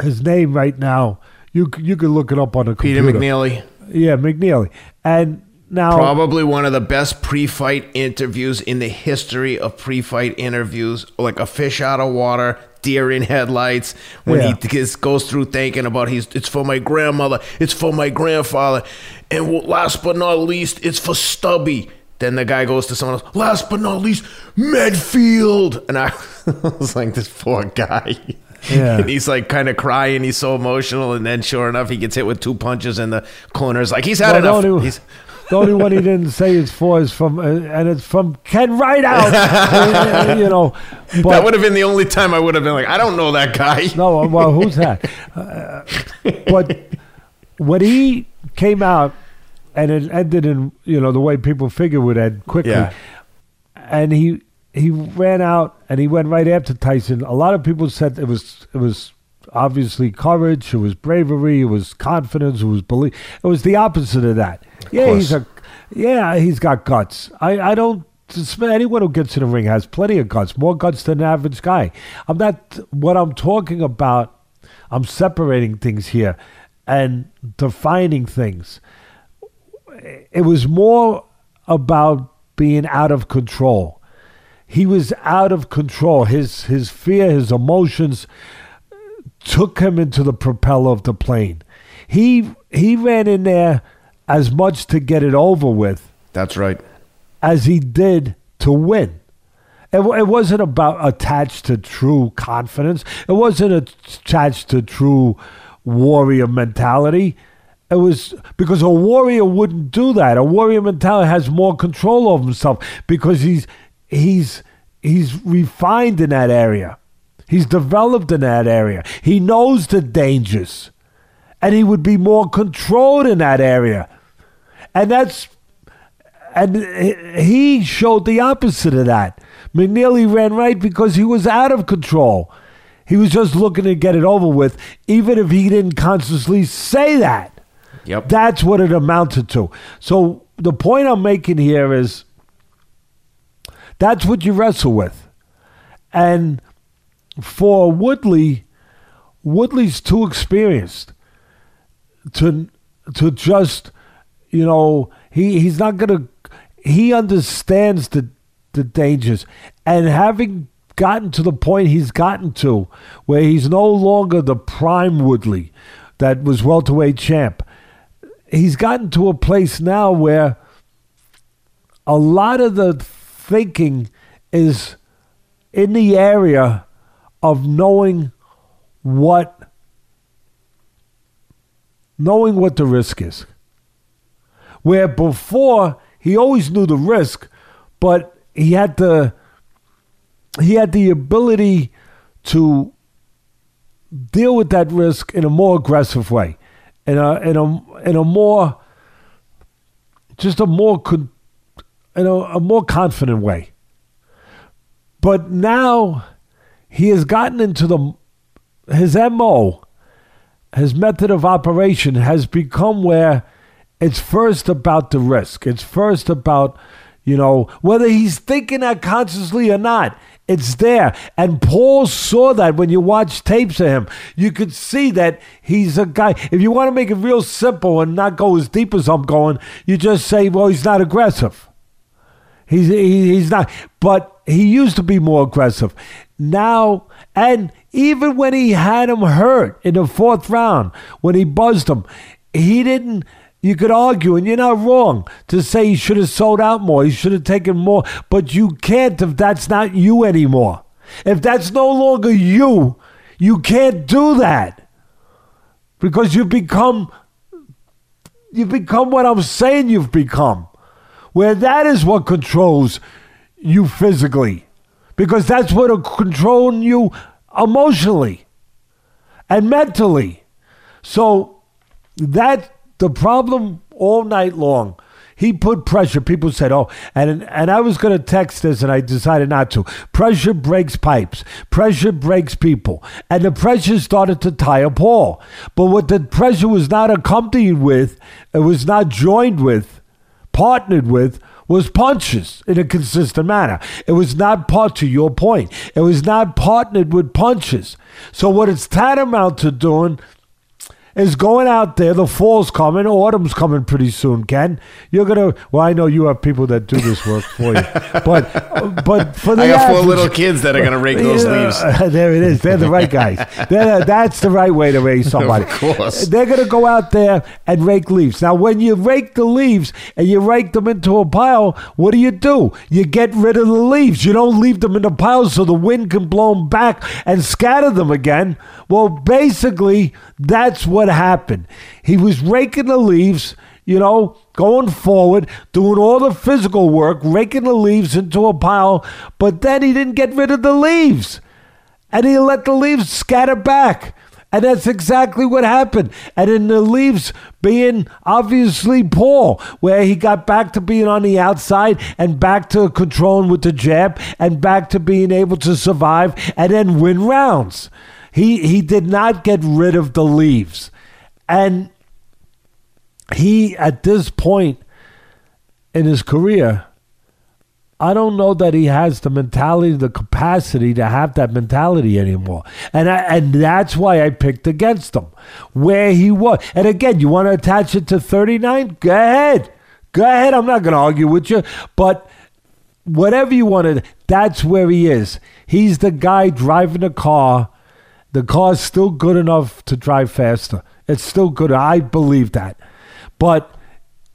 his name right now you you can look it up on the Peter computer. McNeely. Yeah, McNeely, and now, probably one of the best pre-fight interviews in the history of pre-fight interviews, like a fish out of water, deer in headlights. When yeah. he goes through thinking about he's, it's for my grandmother, it's for my grandfather, and last but not least, it's for Stubby. Then the guy goes to someone else. Last but not least, Medfield, and I was like, this poor guy. Yeah. and he's like kind of crying. He's so emotional, and then sure enough, he gets hit with two punches in the corners. Like he's had well, enough. He's, the only one he didn't say is for is from, uh, and it's from Ken Rideout. you know, but, that would have been the only time I would have been like, I don't know that guy. no, well, who's that? Uh, but when he came out and it ended in you know the way people figure would end quickly. Yeah. And he he ran out and he went right after Tyson. A lot of people said it was it was obviously courage, it was bravery, it was confidence, it was belief. It was the opposite of that. Yeah, he's a yeah, he's got guts. I I don't. Anyone who gets in the ring has plenty of guts, more guts than an average guy. I'm not. What I'm talking about, I'm separating things here and defining things. It was more about being out of control. He was out of control. His his fear, his emotions uh, took him into the propeller of the plane. He he ran in there as much to get it over with That's right. as he did to win. It, it wasn't about attached to true confidence. It wasn't attached to true warrior mentality. It was because a warrior wouldn't do that. A warrior mentality has more control over himself because he's he's he's refined in that area. He's developed in that area. He knows the dangers. And he would be more controlled in that area. And that's and he showed the opposite of that. McNeely ran right because he was out of control. He was just looking to get it over with, even if he didn't consciously say that. Yep. That's what it amounted to. So the point I'm making here is that's what you wrestle with. And for Woodley, Woodley's too experienced to to just you know he he's not gonna he understands the the dangers and having gotten to the point he's gotten to where he's no longer the prime Woodley that was welterweight champ he's gotten to a place now where a lot of the thinking is in the area of knowing what knowing what the risk is. Where before he always knew the risk, but he had the he had the ability to deal with that risk in a more aggressive way, in a in a in a more just a more con, in a, a more confident way. But now he has gotten into the his mo his method of operation has become where it's first about the risk. It's first about you know whether he's thinking that consciously or not. It's there. And paul saw that when you watch tapes of him. You could see that he's a guy. If you want to make it real simple and not go as deep as i'm going you just say well he's not aggressive. He's he, he's not, but he used to be more aggressive. Now, and even when he had him hurt in the fourth round, when he buzzed him, he didn't. You could argue, and you're not wrong to say he should have sold out more. He should have taken more, but you can't if that's not you anymore. If that's no longer you, you can't do that because you've become you've become what I'm saying you've become where that is what controls you physically because that's what will control you emotionally and mentally so that the problem all night long he put pressure people said oh and and i was going to text this and i decided not to pressure breaks pipes pressure breaks people and the pressure started to tire paul but what the pressure was not accompanied with it was not joined with partnered with was punches in a consistent manner. It was not part to your point. It was not partnered with punches. So what it's tantamount to doing is going out there. The fall's coming. Autumn's coming pretty soon. Ken, you're gonna. Well, I know you have people that do this work for you, but but for the I got four little kids that are going to rake those leaves. there it is. They're the right guys. They're, that's the right way to raise somebody. Of course. They're going to go out there and rake leaves. Now, when you rake the leaves and you rake them into a pile, what do you do? You get rid of the leaves. You don't leave them in the pile so the wind can blow them back and scatter them again. Well, basically, that's what happened. He was raking the leaves you know, going forward, doing all the physical work, raking the leaves into a pile, but then he didn't get rid of the leaves. And he let the leaves scatter back. And that's exactly what happened. And in the leaves being obviously poor, where he got back to being on the outside and back to controlling with the jab and back to being able to survive and then win rounds. He he did not get rid of the leaves. And he at this point in his career I don't know that he has the mentality, the capacity to have that mentality anymore. And I, and that's why I picked against him. Where he was. And again, you want to attach it to 39? Go ahead. Go ahead. I'm not going to argue with you. But whatever you want to, that's where he is. He's the guy driving the car. The car's still good enough to drive faster. It's still good. I believe that. But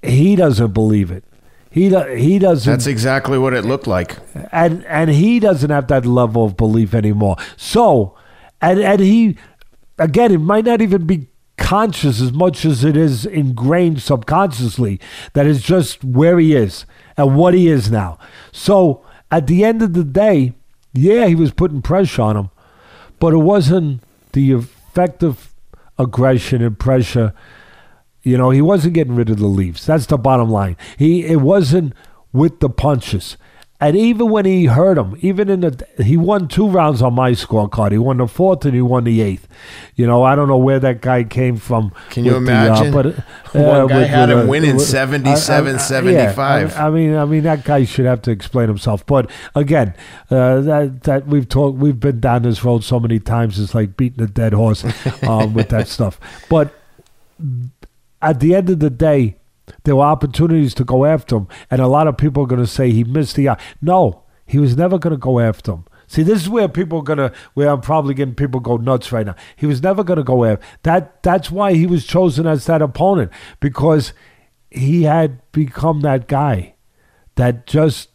he doesn't believe it. He he doesn't. That's exactly what it looked like. And and he doesn't have that level of belief anymore. So, and and he, again, it might not even be conscious as much as it is ingrained subconsciously. That is just where he is and what he is now. So at the end of the day, yeah, he was putting pressure on him, but it wasn't the effective aggression and pressure you know, he wasn't getting rid of the leaves. That's the bottom line. He it wasn't with the punches. And even when he hurt him, even in the he won two rounds on my scorecard. He won the fourth and he won the eighth. You know, I don't know where that guy came from. Can you imagine? The, uh, but, uh, One guy with, had with, him uh, winning 77, 75. Yeah, I, I, mean, I mean that guy should have to explain himself. But again, uh, that that we've talked, we've been down this road so many times. It's like beating a dead horse um, with that stuff. But at the end of the day, there were opportunities to go after him, and a lot of people are going to say he missed the. Eye. No, he was never going to go after him. See, this is where people are gonna, where I'm probably getting people go nuts right now. He was never gonna go after that. That's why he was chosen as that opponent because he had become that guy that just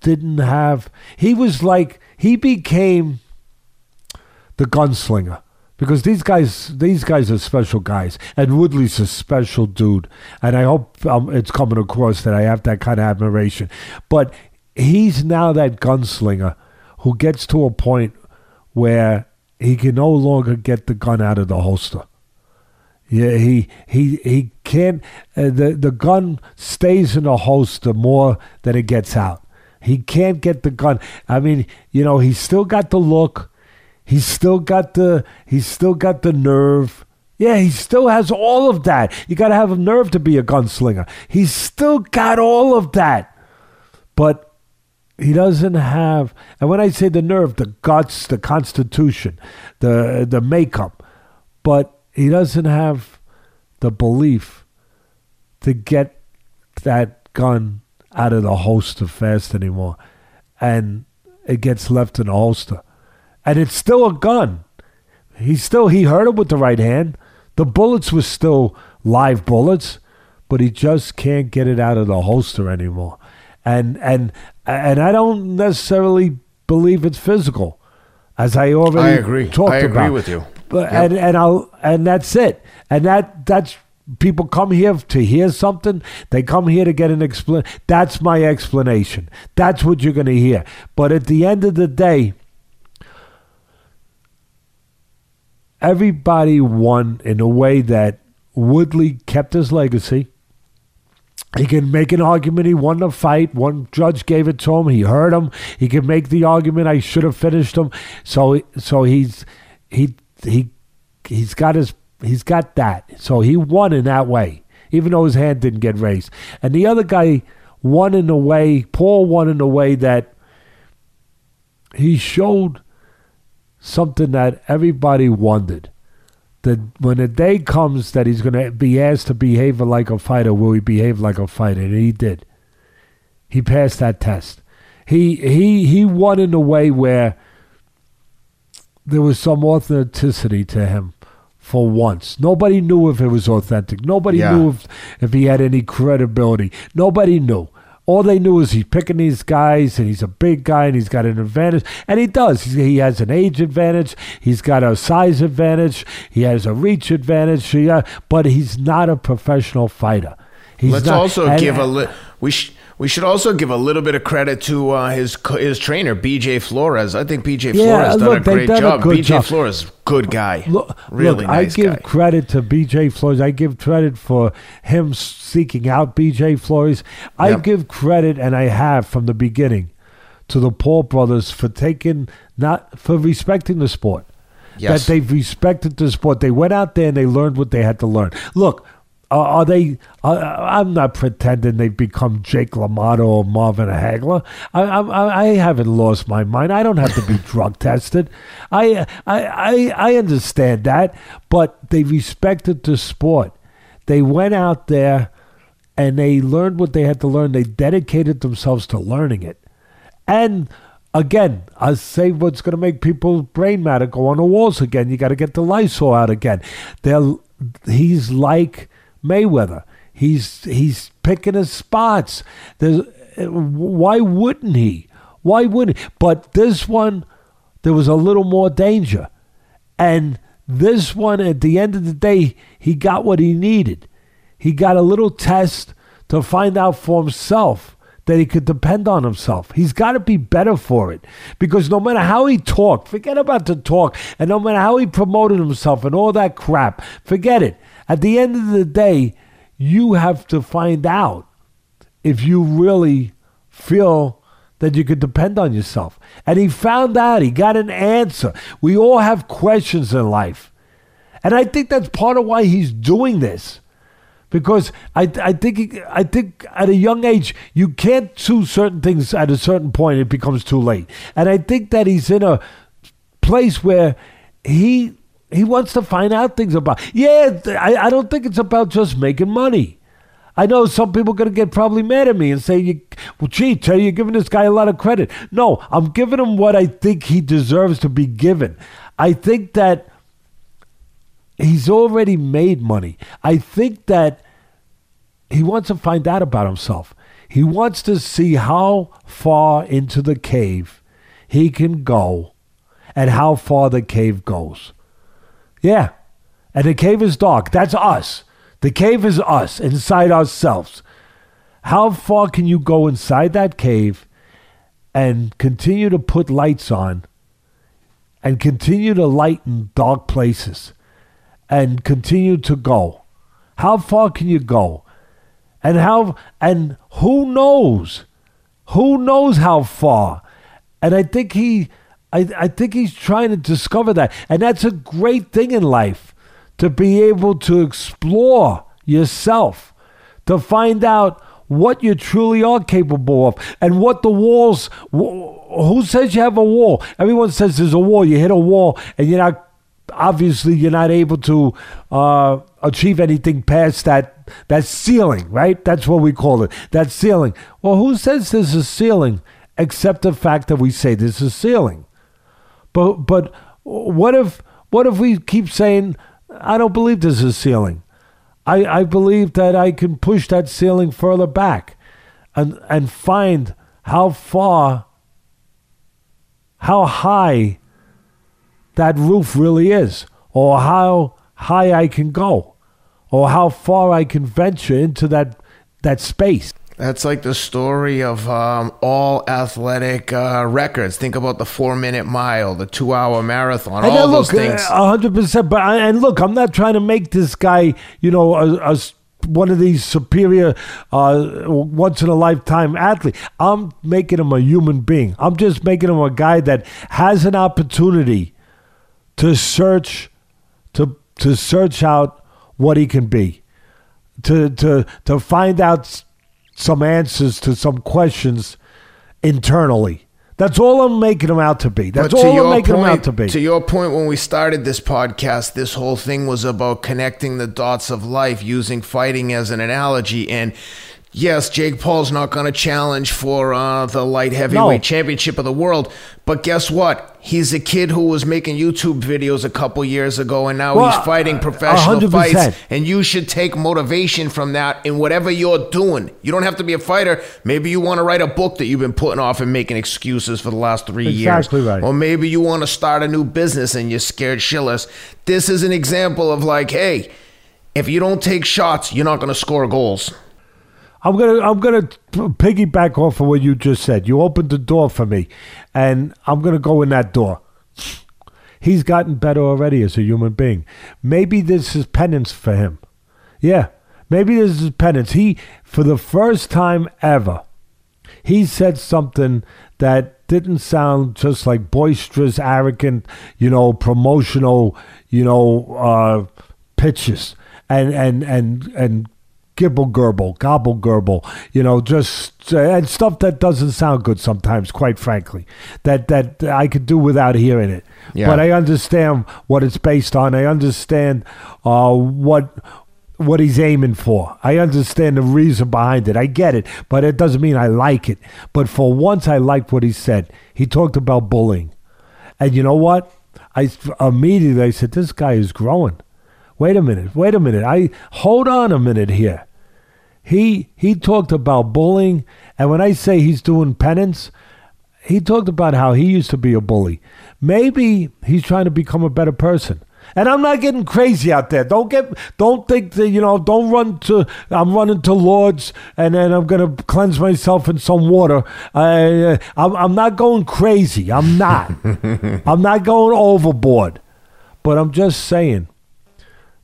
didn't have. He was like he became the gunslinger because these guys these guys are special guys and woodley's a special dude and i hope um, it's coming across that i have that kind of admiration but he's now that gunslinger who gets to a point where he can no longer get the gun out of the holster yeah, he he he can't. Uh, the the gun stays in the holster more than it gets out. He can't get the gun. I mean, you know, he's still got the look. He's still got the he's still got the nerve. Yeah, he still has all of that. You got to have a nerve to be a gunslinger. He's still got all of that. But he doesn't have and when I say the nerve, the guts, the constitution, the the makeup, but he doesn't have the belief to get that gun out of the holster fast anymore. And it gets left in the holster and it's still a gun. He still he hurt him with the right hand. The bullets were still live bullets, but he just can't get it out of the holster anymore. And and and I don't necessarily believe it's physical, as I already I agree. talked I agree about. with you. But yep. and and I'll and that's it. And that that's people come here to hear something. They come here to get an explanation. That's my explanation. That's what you're going to hear. But at the end of the day everybody won in a way that Woodley kept his legacy. He can make an argument he won the fight. One judge gave it to him. He heard him. He can make the argument I should have finished him. So so he's he he he's got his he's got that. So he won in that way, even though his hand didn't get raised. And the other guy won in a way. Paul won in a way that he showed something that everybody wondered. That when the day comes that he's going to be asked to behave like a fighter, will he behave like a fighter? And he did. He passed that test. He he he won in a way where there was some authenticity to him for once. Nobody knew if it was authentic. Nobody yeah. knew if, if he had any credibility. Nobody knew. All they knew is he's picking these guys, and he's a big guy, and he's got an advantage, and he does. He has an age advantage. He's got a size advantage. He has a reach advantage. Yeah, but he's not a professional fighter. He's Let's not, also and, give a li- we. Sh- We should also give a little bit of credit to uh, his his trainer, BJ Flores. I think BJ Yeah, Flores done look, a great done a job. good BJ job. Flores, good guy. Look, really look nice I give guy. credit to BJ Flores. I give credit for him seeking out BJ Flores. I Yep. give credit, and I have from the beginning, to the Paul brothers for taking not for respecting the sport. Yes. That they've respected the sport. They went out there and they learned what they had to learn. Look. Are are they? Uh, I'm not pretending they've become Jake LaMotta or Marvin Hagler. I, I, I haven't lost my mind. I don't have to be drug tested. I, I, I, I understand that, but they respected the sport. They went out there and they learned what they had to learn. They dedicated themselves to learning it. And again, I say what's going to make people's brain matter go on the walls again. You got to get the Lysol out again. They're, he's like Mayweather. He's he's picking his spots. There's, why wouldn't he? Why wouldn't? He? But this one, there was a little more danger, and this one, at the end of the day, he got what he needed. He got a little test to find out for himself that he could depend on himself. He's got to be better for it because no matter how he talked, forget about the talk, and no matter how he promoted himself and all that crap, forget it. At the end of the day, you have to find out if you really feel that you could depend on yourself. And he found out, he got an answer. We all have questions in life. And I think that's part of why he's doing this. Because I, I think I think at a young age you can't do certain things at a certain point it becomes too late and I think that he's in a place where he he wants to find out things about yeah I, I don't think it's about just making money I know some people are going to get probably mad at me and say, you, well, gee, Teddy, you're giving this guy a lot of credit. No, I'm giving him what I think he deserves to be given. I think that he's already made money. I think that he wants to find out about himself. He wants to see how far into the cave he can go and how far the cave goes. Yeah. And the cave is dark. That's us. The cave is us inside ourselves. How far can you go inside that cave and continue to put lights on and continue to lighten dark places and continue to go? How far can you go? And how and who knows? Who knows how far? And I think he I, I think he's trying to discover that. And that's a great thing in life to be able to explore yourself, to find out what you truly are capable of and what the walls who says you have a wall? Everyone says there's a wall. You hit a wall and you're not obviously you're not able to uh, achieve anything past that that ceiling right? That's what we call it that ceiling. Well who says there's a ceiling except the fact that we say there's a ceiling but but what if what if we keep saying I don't believe there's a ceiling. I, I believe that I can push that ceiling further back and and find how far how high that roof really is or how high I can go or how far I can venture into that that space. That's like the story of um, all athletic uh, records. Think about the four minute mile, the two hour marathon, And all then those things. a hundred percent. But I, and look, I'm not trying to make this guy, you know, a, a one of these superior, uh, once in a lifetime athlete. I'm making him a human being. I'm just making him a guy that has an opportunity to search, to to search out what he can be, to to to find out some answers to some questions internally. That's all I'm making them out to be. That's to all I'm making them out to be. To your point, when we started this podcast, this whole thing was about connecting the dots of life, using fighting as an analogy. And yes, Jake Paul's not going to challenge for uh, the light heavyweight No. championship of the world. But guess what? He's a kid who was making YouTube videos a couple years ago, and now Well, he's fighting professional hundred fights. And you should take motivation from that in whatever you're doing. You don't have to be a fighter. Maybe you want to write a book that you've been putting off and making excuses for the last three Exactly years. right. Or maybe you want to start a new business and you're scared shitless. This is an example of like, hey, if you don't take shots, you're not going to score goals. I'm gonna I'm gonna piggyback off of what you just said. You opened the door for me, and I'm gonna go in that door. He's gotten better already as a human being. Maybe this is penance for him. Yeah, maybe this is penance. He, for the first time ever, he said something that didn't sound just like boisterous, arrogant, you know, promotional, you know, uh, pitches and and and and gibble gerbil, gobble gerbil, you know, just uh, and stuff that doesn't sound good sometimes, quite frankly. That that I could do without hearing it. Yeah. But I understand what it's based on. I understand uh, what what he's aiming for. I understand the reason behind it. I get it, but it doesn't mean I like it. But for once, I liked what he said. He talked about bullying, and you know what? I immediately I said, "This guy is growing." Wait a minute. Wait a minute. I hold on a minute here. He he talked about bullying, and when I say he's doing penance, he talked about how he used to be a bully. Maybe he's trying to become a better person. And I'm not getting crazy out there. Don't get, don't think that you know. Don't run to. I'm running to Lourdes, and then I'm gonna cleanse myself in some water. I, I'm, I'm not going crazy. I'm not. I'm not going overboard. But I'm just saying,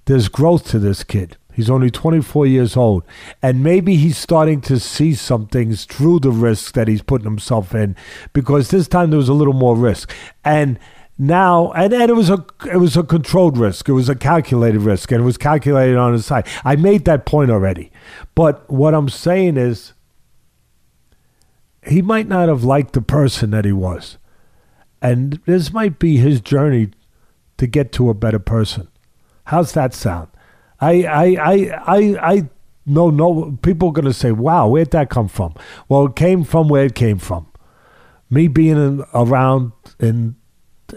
there's growth to this kid. He's only 24 years old. And maybe he's starting to see some things through the risk that he's putting himself in because this time there was a little more risk. And now and, and it was a it was a controlled risk. It was a calculated risk and it was calculated on his side. I made that point already. But what I'm saying is he might not have liked the person that he was. And this might be his journey to get to a better person. How's that sound? I I I I, I no no people are gonna say, Wow, where'd that come from? Well it came from where it came from. Me being in, around in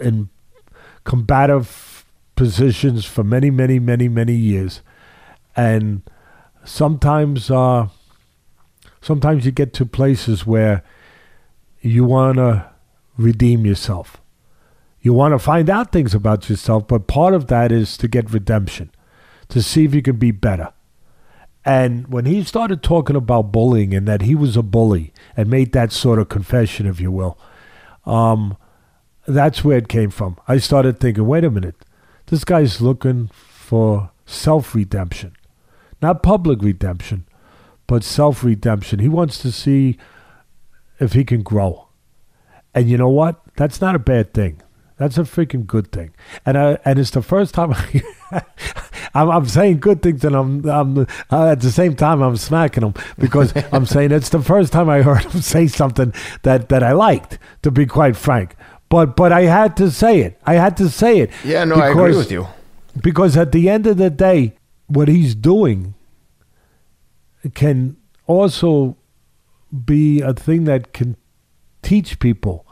in combative positions for many, many, many, many years. And sometimes uh sometimes you get to places where you wanna redeem yourself. You want to find out things about yourself, but part of that is to get redemption to see if you can be better. And when he started talking about bullying and that he was a bully and made that sort of confession, if you will, um, that's where it came from. I started thinking, wait a minute, this guy's looking for self redemption, not public redemption, but self redemption. He wants to see if he can grow. And you know what? That's not a bad thing. That's a freaking good thing. And I, and it's the first time I, I'm, I'm saying good things and I'm, I'm uh, at the same time I'm smacking him because I'm saying it's the first time I heard him say something that, that I liked, to be quite frank. But but I had to say it. I had to say it. Yeah, no, I agree with you. Because at the end of the day, what he's doing can also be a thing that can teach people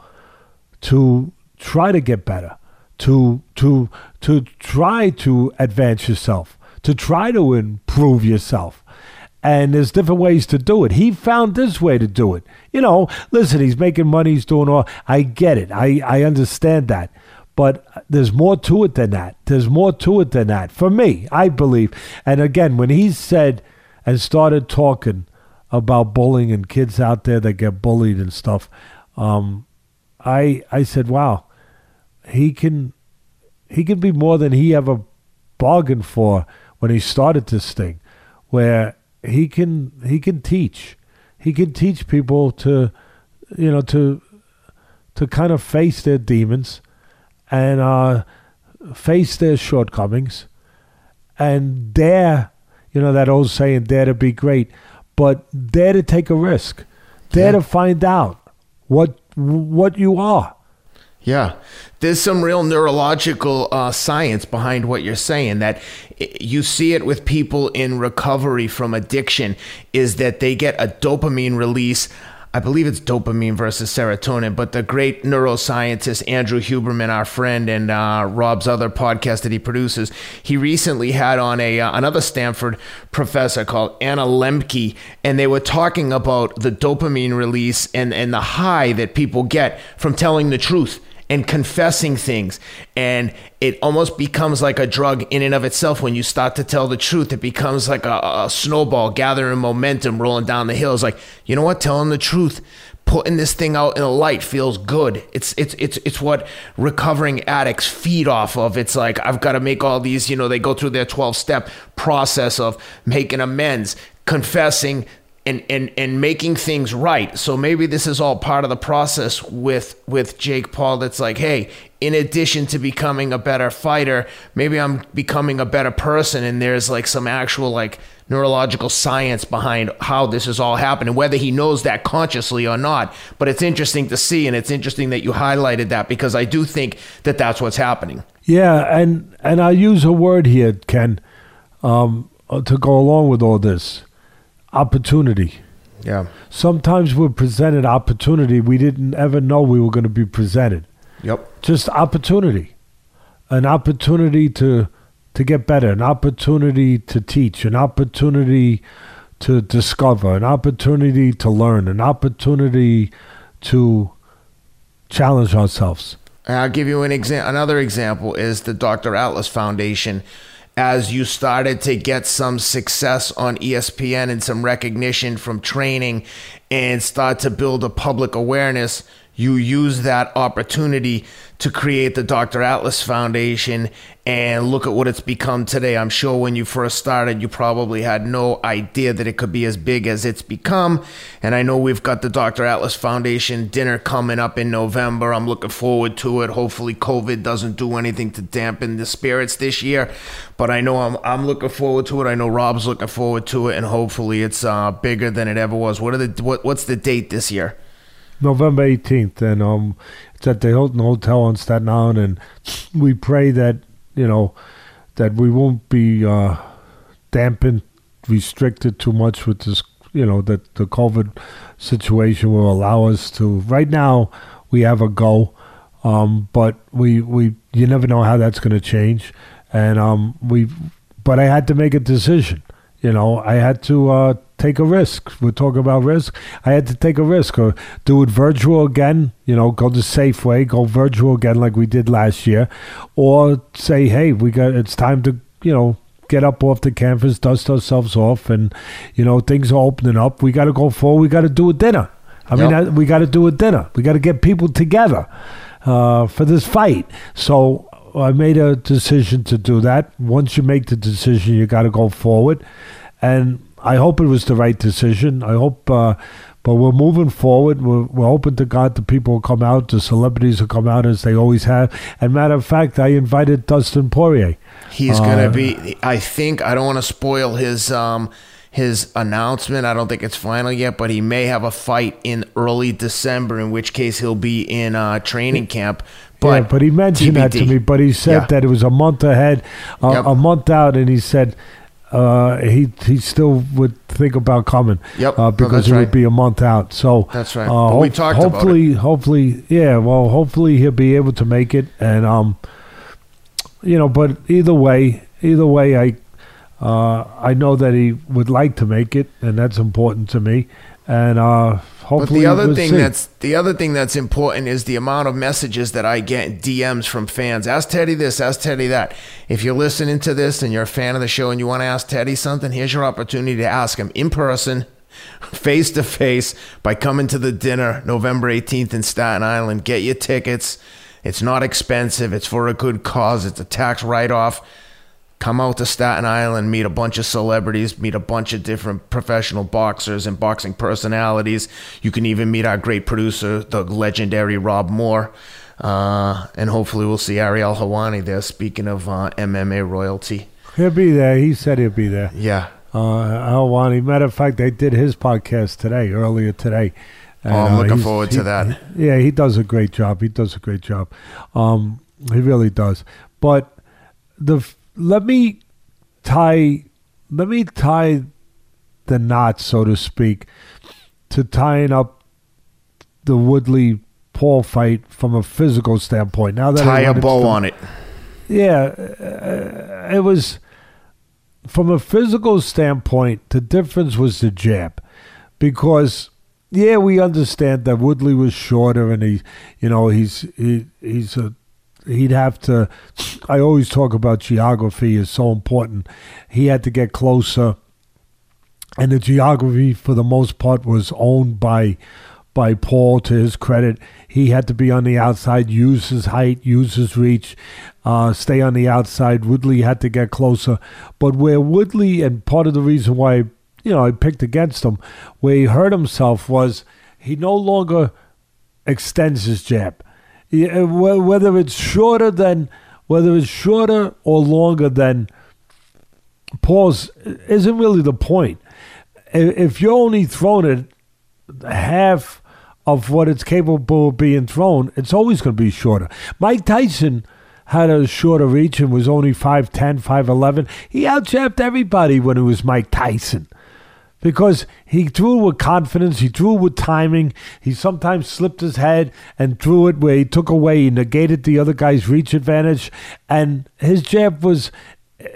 to try to get better, to to to try to advance yourself, to try to improve yourself. And there's different ways to do it. He found this way to do it. You know, listen, he's making money, he's doing all I get it. I, I understand that. But there's more to it than that. There's more to it than that. For me, I believe. And again, when he said and started talking about bullying and kids out there that get bullied and stuff, um, I I said, wow, he can he can be more than he ever bargained for when he started this thing, where he can he can teach, he can teach people to, you know, to to kind of face their demons, and uh, face their shortcomings, and dare, you know, that old saying, dare to be great, but dare to take a risk, dare Yeah. to find out what what you are. Yeah. There's some real neurological uh, science behind what you're saying that you see it with people in recovery from addiction is that they get a dopamine release. I believe it's dopamine versus serotonin, but the great neuroscientist Andrew Huberman, our friend, and uh, Rob's other podcast that he produces, he recently had on a uh, another Stanford professor called Anna Lembke, and they were talking about the dopamine release and and the high that people get from telling the truth and confessing things. And it almost becomes like a drug in and of itself when you start to tell the truth. It becomes like a, a snowball gathering momentum, rolling down the hill. It's like, you know what? Telling the truth putting this thing out in the light feels good. It's it's it's it's what recovering addicts feed off of. It's like I've got to make all these, you know, they go through their 12 step process of making amends, confessing, and, and and making things right. So maybe this is all part of the process with with Jake Paul. That's like, hey, in addition to becoming a better fighter, maybe I'm becoming a better person, and there's like some actual like neurological science behind how this is all happening, whether he knows that consciously or not. But it's interesting to see, and it's interesting that you highlighted that because I do think that that's what's happening. Yeah, and and I use a word here, Ken, um, to go along with all this opportunity. Yeah. Sometimes we're presented opportunity we didn't ever know we were going to be presented. Yep. Just opportunity. An opportunity to to get better, an opportunity to teach, an opportunity to discover, an opportunity to learn, an opportunity to challenge ourselves. I'll give you an example. Another example is the Dr. Atlas Foundation as you started to get some success on ESPN and some recognition from training and start to build a public awareness, you use that opportunity to create the Dr. Atlas Foundation and look at what it's become today. I'm sure when you first started, you probably had no idea that it could be as big as it's become. And I know we've got the Dr. Atlas Foundation dinner coming up in November. I'm looking forward to it. Hopefully, COVID doesn't do anything to dampen the spirits this year. But I know I'm, I'm looking forward to it. I know Rob's looking forward to it. And hopefully, it's uh, bigger than it ever was. What are the what, What's the date this year? November 18th. And um, it's at the Hilton Hotel on Staten Island. And we pray that you know, that we won't be uh, dampened, restricted too much with this, you know, that the COVID situation will allow us to. Right now, we have a go, um, but we we you never know how that's going to change, and um, we. But I had to make a decision. You know, I had to uh, take a risk. We're talking about risk. I had to take a risk or do it virtual again, you know, go the safe way, go virtual again like we did last year, or say, hey, we got it's time to, you know, get up off the canvas, dust ourselves off, and you know things are opening up. We got to go forward. We got to do a dinner. I yep. mean, we got to do a dinner. We got to get people together uh, for this fight. So I made a decision to do that. Once you make the decision, you got to go forward, and I hope it was the right decision. I hope, uh, but we're moving forward. We're, we're hoping to God the people will come out, the celebrities will come out as they always have. And matter of fact, I invited Dustin Poirier. He's uh, going to be. I think I don't want to spoil his. Um, his announcement. I don't think it's final yet, but he may have a fight in early December, in which case he'll be in uh, training camp. But yeah, but he mentioned TBD. that to me. But he said yeah. that it was a month ahead, uh, yep. a month out, and he said uh, he he still would think about coming. Yep, uh, because no, it would be a month out. So that's right. Uh, we talked hopefully, hopefully, yeah. Well, hopefully he'll be able to make it, and um, you know. But either way, either way, I uh, I know that he would like to make it, and that's important to me. And uh, Hopefully, but the other thing see. that's the other thing that's important is the amount of messages that I get DMs from fans. Ask Teddy this, ask Teddy that. If you're listening to this and you're a fan of the show and you want to ask Teddy something, here's your opportunity to ask him in person, face to face, by coming to the dinner November 18th in Staten Island. Get your tickets. It's not expensive. It's for a good cause. It's a tax write off come out to Staten Island, meet a bunch of celebrities, meet a bunch of different professional boxers and boxing personalities. You can even meet our great producer, the legendary Rob Moore. Uh, and hopefully we'll see Ariel Helwani there. Speaking of uh, MMA royalty, he'll be there. He said he'll be there. Yeah. Uh, Helwani. Matter of fact, they did his podcast today, earlier today. And, oh, I'm uh, looking forward to that. Yeah, he does a great job. He does a great job. Um, he really does. But the let me tie let me tie the knot, so to speak, to tying up the Woodley Paul fight from a physical standpoint. Now that tie a bow on it. Yeah, uh, it was from a physical standpoint. The difference was the jab, because yeah, we understand that Woodley was shorter, and he, you know, he's he, he's a he'd have to. I always talk about geography is so important. He had to get closer, and the geography for the most part was owned by by Paul. To his credit, he had to be on the outside, use his height, use his reach, uh, stay on the outside. Woodley had to get closer, but where Woodley and part of the reason why you know I picked against him, where he hurt himself was he no longer extends his jab yeah, uh, whether it's shorter than whether it's shorter or longer than Paul's isn't really the point. If you're only throwing it half of what it's capable of being thrown, it's always going to be shorter. Mike Tyson had a shorter reach and was only 5'10, 5'11. He outjabbed everybody when it was Mike Tyson because he threw with confidence, he threw with timing. He sometimes slipped his head and threw it where he took away, he negated the other guy's reach advantage. And his jab was,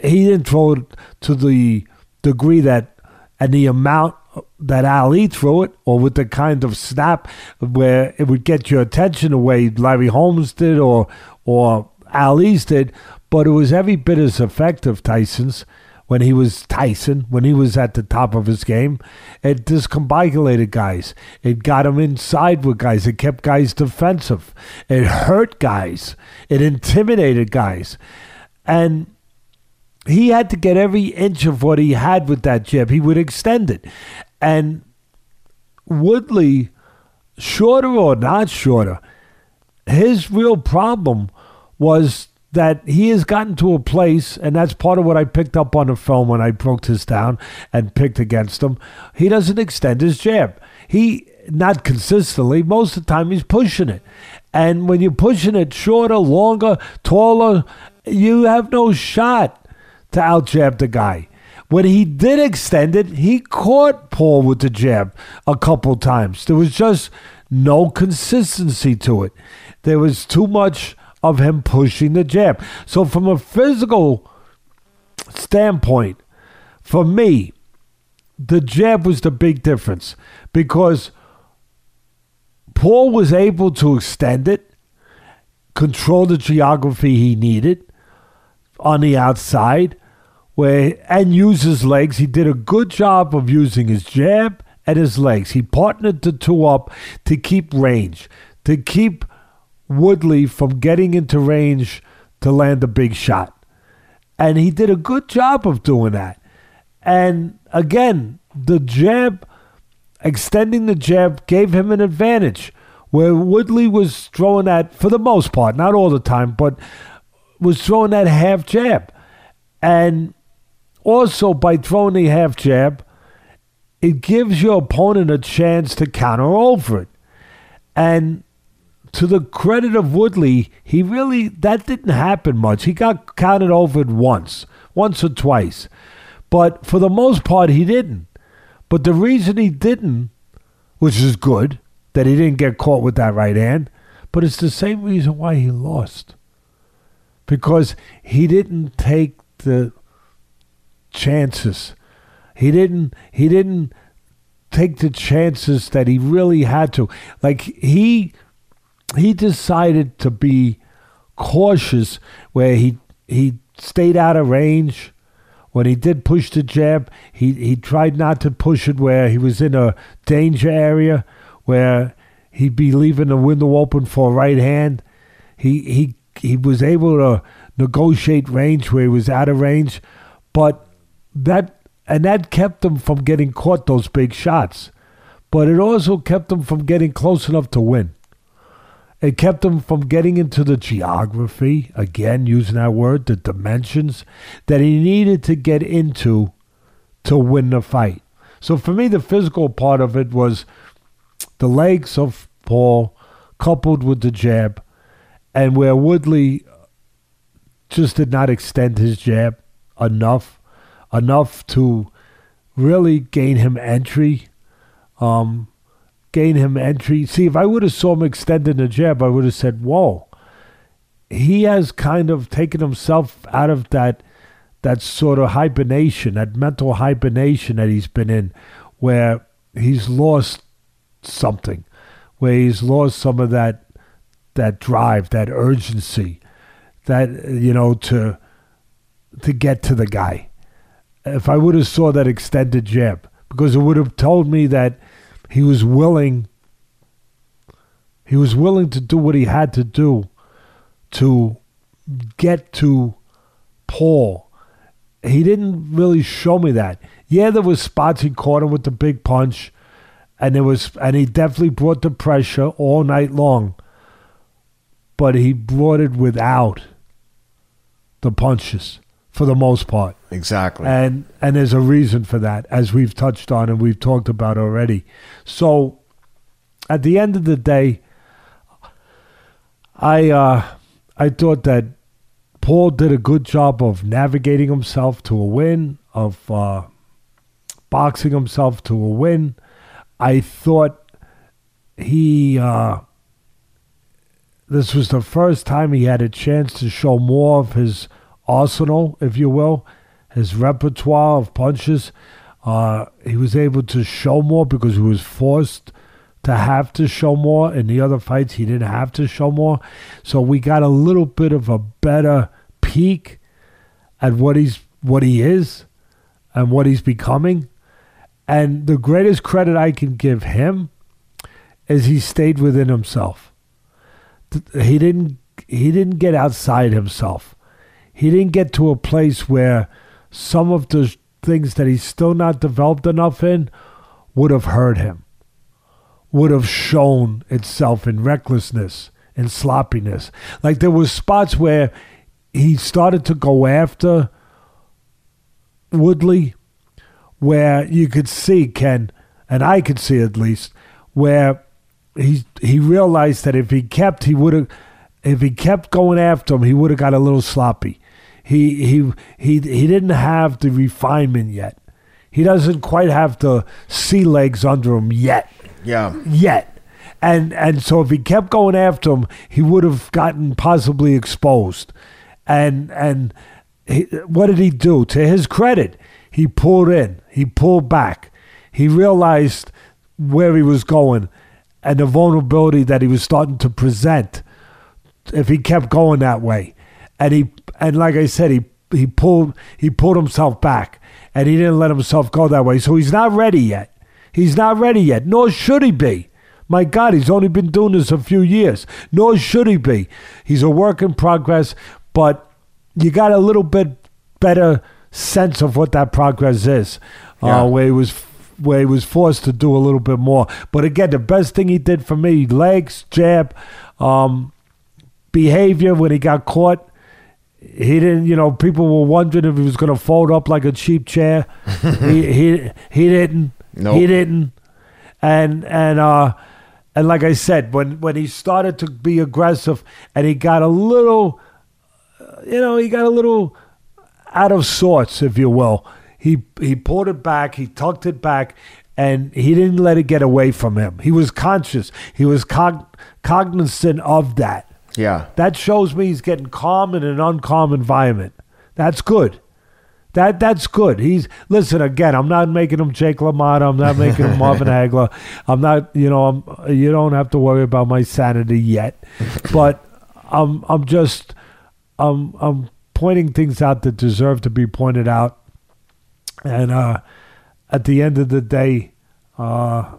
he didn't throw it to the degree that, and the amount that Ali threw it, or with the kind of snap where it would get your attention the way Larry Holmes did or, or Ali's did, but it was every bit as effective, Tyson's when he was Tyson, when he was at the top of his game. It discombobulated guys. It got him inside with guys. It kept guys defensive. It hurt guys. It intimidated guys. And he had to get every inch of what he had with that jab. He would extend it. And Woodley, shorter or not shorter, his real problem was that he has gotten to a place, and that's part of what I picked up on the film when I broke this down and picked against him. He doesn't extend his jab. He not consistently. Most of the time, he's pushing it, and when you're pushing it shorter, longer, taller, you have no shot to out jab the guy. When he did extend it, he caught Paul with the jab a couple times. There was just no consistency to it. There was too much of him pushing the jab. So, from a physical standpoint, for me, the jab was the big difference because Paul was able to extend it, control the geography he needed on the outside, where and use his legs. He did a good job of using his jab and his legs. He partnered the two up to keep range, to keep Woodley from getting into range to land a big shot. And he did a good job of doing that. And again, the jab, extending the jab, gave him an advantage where Woodley was throwing that, for the most part, not all the time, but was throwing that half jab. And also, by throwing the half jab, it gives your opponent a chance to counter over it. And to the credit of Woodley, he really that didn't happen much. He got counted over once, once or twice, but for the most part, he didn't. But the reason he didn't, which is good, that he didn't get caught with that right hand, but it's the same reason why he lost. Because he didn't take the chances. He didn't he didn't take the chances that he really had to. Like he he decided to be cautious where he he stayed out of range. When he did push the jab, he, he tried not to push it where he was in a danger area where he'd be leaving the window open for a right hand. He he he was able to negotiate range where he was out of range, but that and that kept him from getting caught those big shots. But it also kept him from getting close enough to win. It kept him from getting into the geography, again, using that word, the dimensions that he needed to get into to win the fight. So for me, the physical part of it was the legs of Paul coupled with the jab, and where Woodley just did not extend his jab enough, enough to really gain him entry. Um, gain him entry. See, if I would have saw him extending the jab, I would have said, "Whoa." He has kind of taken himself out of that that sort of hibernation, that mental hibernation that he's been in, where he's lost something, where he's lost some of that that drive, that urgency, that you know to to get to the guy. If I would have saw that extended jab, because it would have told me that he was willing he was willing to do what he had to do to get to Paul. He didn't really show me that. Yeah, there was spots he caught him with the big punch, and there was and he definitely brought the pressure all night long. But he brought it without the punches for the most part. Exactly. And and there's a reason for that, as we've touched on and we've talked about already. So at the end of the day, I uh, I thought that Paul did a good job of navigating himself to a win, of uh, boxing himself to a win. I thought he uh, this was the first time he had a chance to show more of his arsenal, if you will, his repertoire of punches. Uh, he was able to show more because he was forced to have to show more. In the other fights, he didn't have to show more. So we got a little bit of a better peek at what he's what he is and what he's becoming. And the greatest credit I can give him is he stayed within himself. He didn't he didn't get outside himself. He didn't get to a place where some of the things that he's still not developed enough in would have hurt him would have shown itself in recklessness and sloppiness. Like there was spots where he started to go after Woodley, where you could see Ken, and I could see at least, where he he realized that if he kept, he would have, if he kept going after him, he would have got a little sloppy. He he he he didn't have the refinement yet. He doesn't quite have the sea legs under him yet. Yeah. Yet. And and so if he kept going after him, he would have gotten possibly exposed. And and he, what did he do? To his credit, he pulled in. He pulled back. He realized where he was going and the vulnerability that he was starting to present if he kept going that way. And he and like I said, he he pulled he pulled himself back and he didn't let himself go that way. So he's not ready yet. He's not ready yet, nor should he be. My God, he's only been doing this a few years, nor should he be. He's a work in progress, but you got a little bit better sense of what that progress is, uh, yeah. uh, where he was where he was forced to do a little bit more. But again, the best thing he did for me, legs, jab, um, behavior when he got caught. He didn't, you know, people were wondering if he was going to fold up like a cheap chair. he, he he didn't. Nope. He didn't. And and uh and like I said, when when he started to be aggressive and he got a little you know, he got a little out of sorts, if you will. He he pulled it back, he tucked it back, and he didn't let it get away from him. He was conscious. He was cog- cognizant of that. Yeah. That shows me he's getting calm in an uncalm environment. That's good. That that's good. He's listen again. I'm not making him Jake LaMotta. I'm not making him Marvin Hagler. I'm not. You know. I'm. You don't have to worry about my sanity yet. But I'm. I'm just. I'm. I'm pointing things out that deserve to be pointed out. And uh, at the end of the day, uh,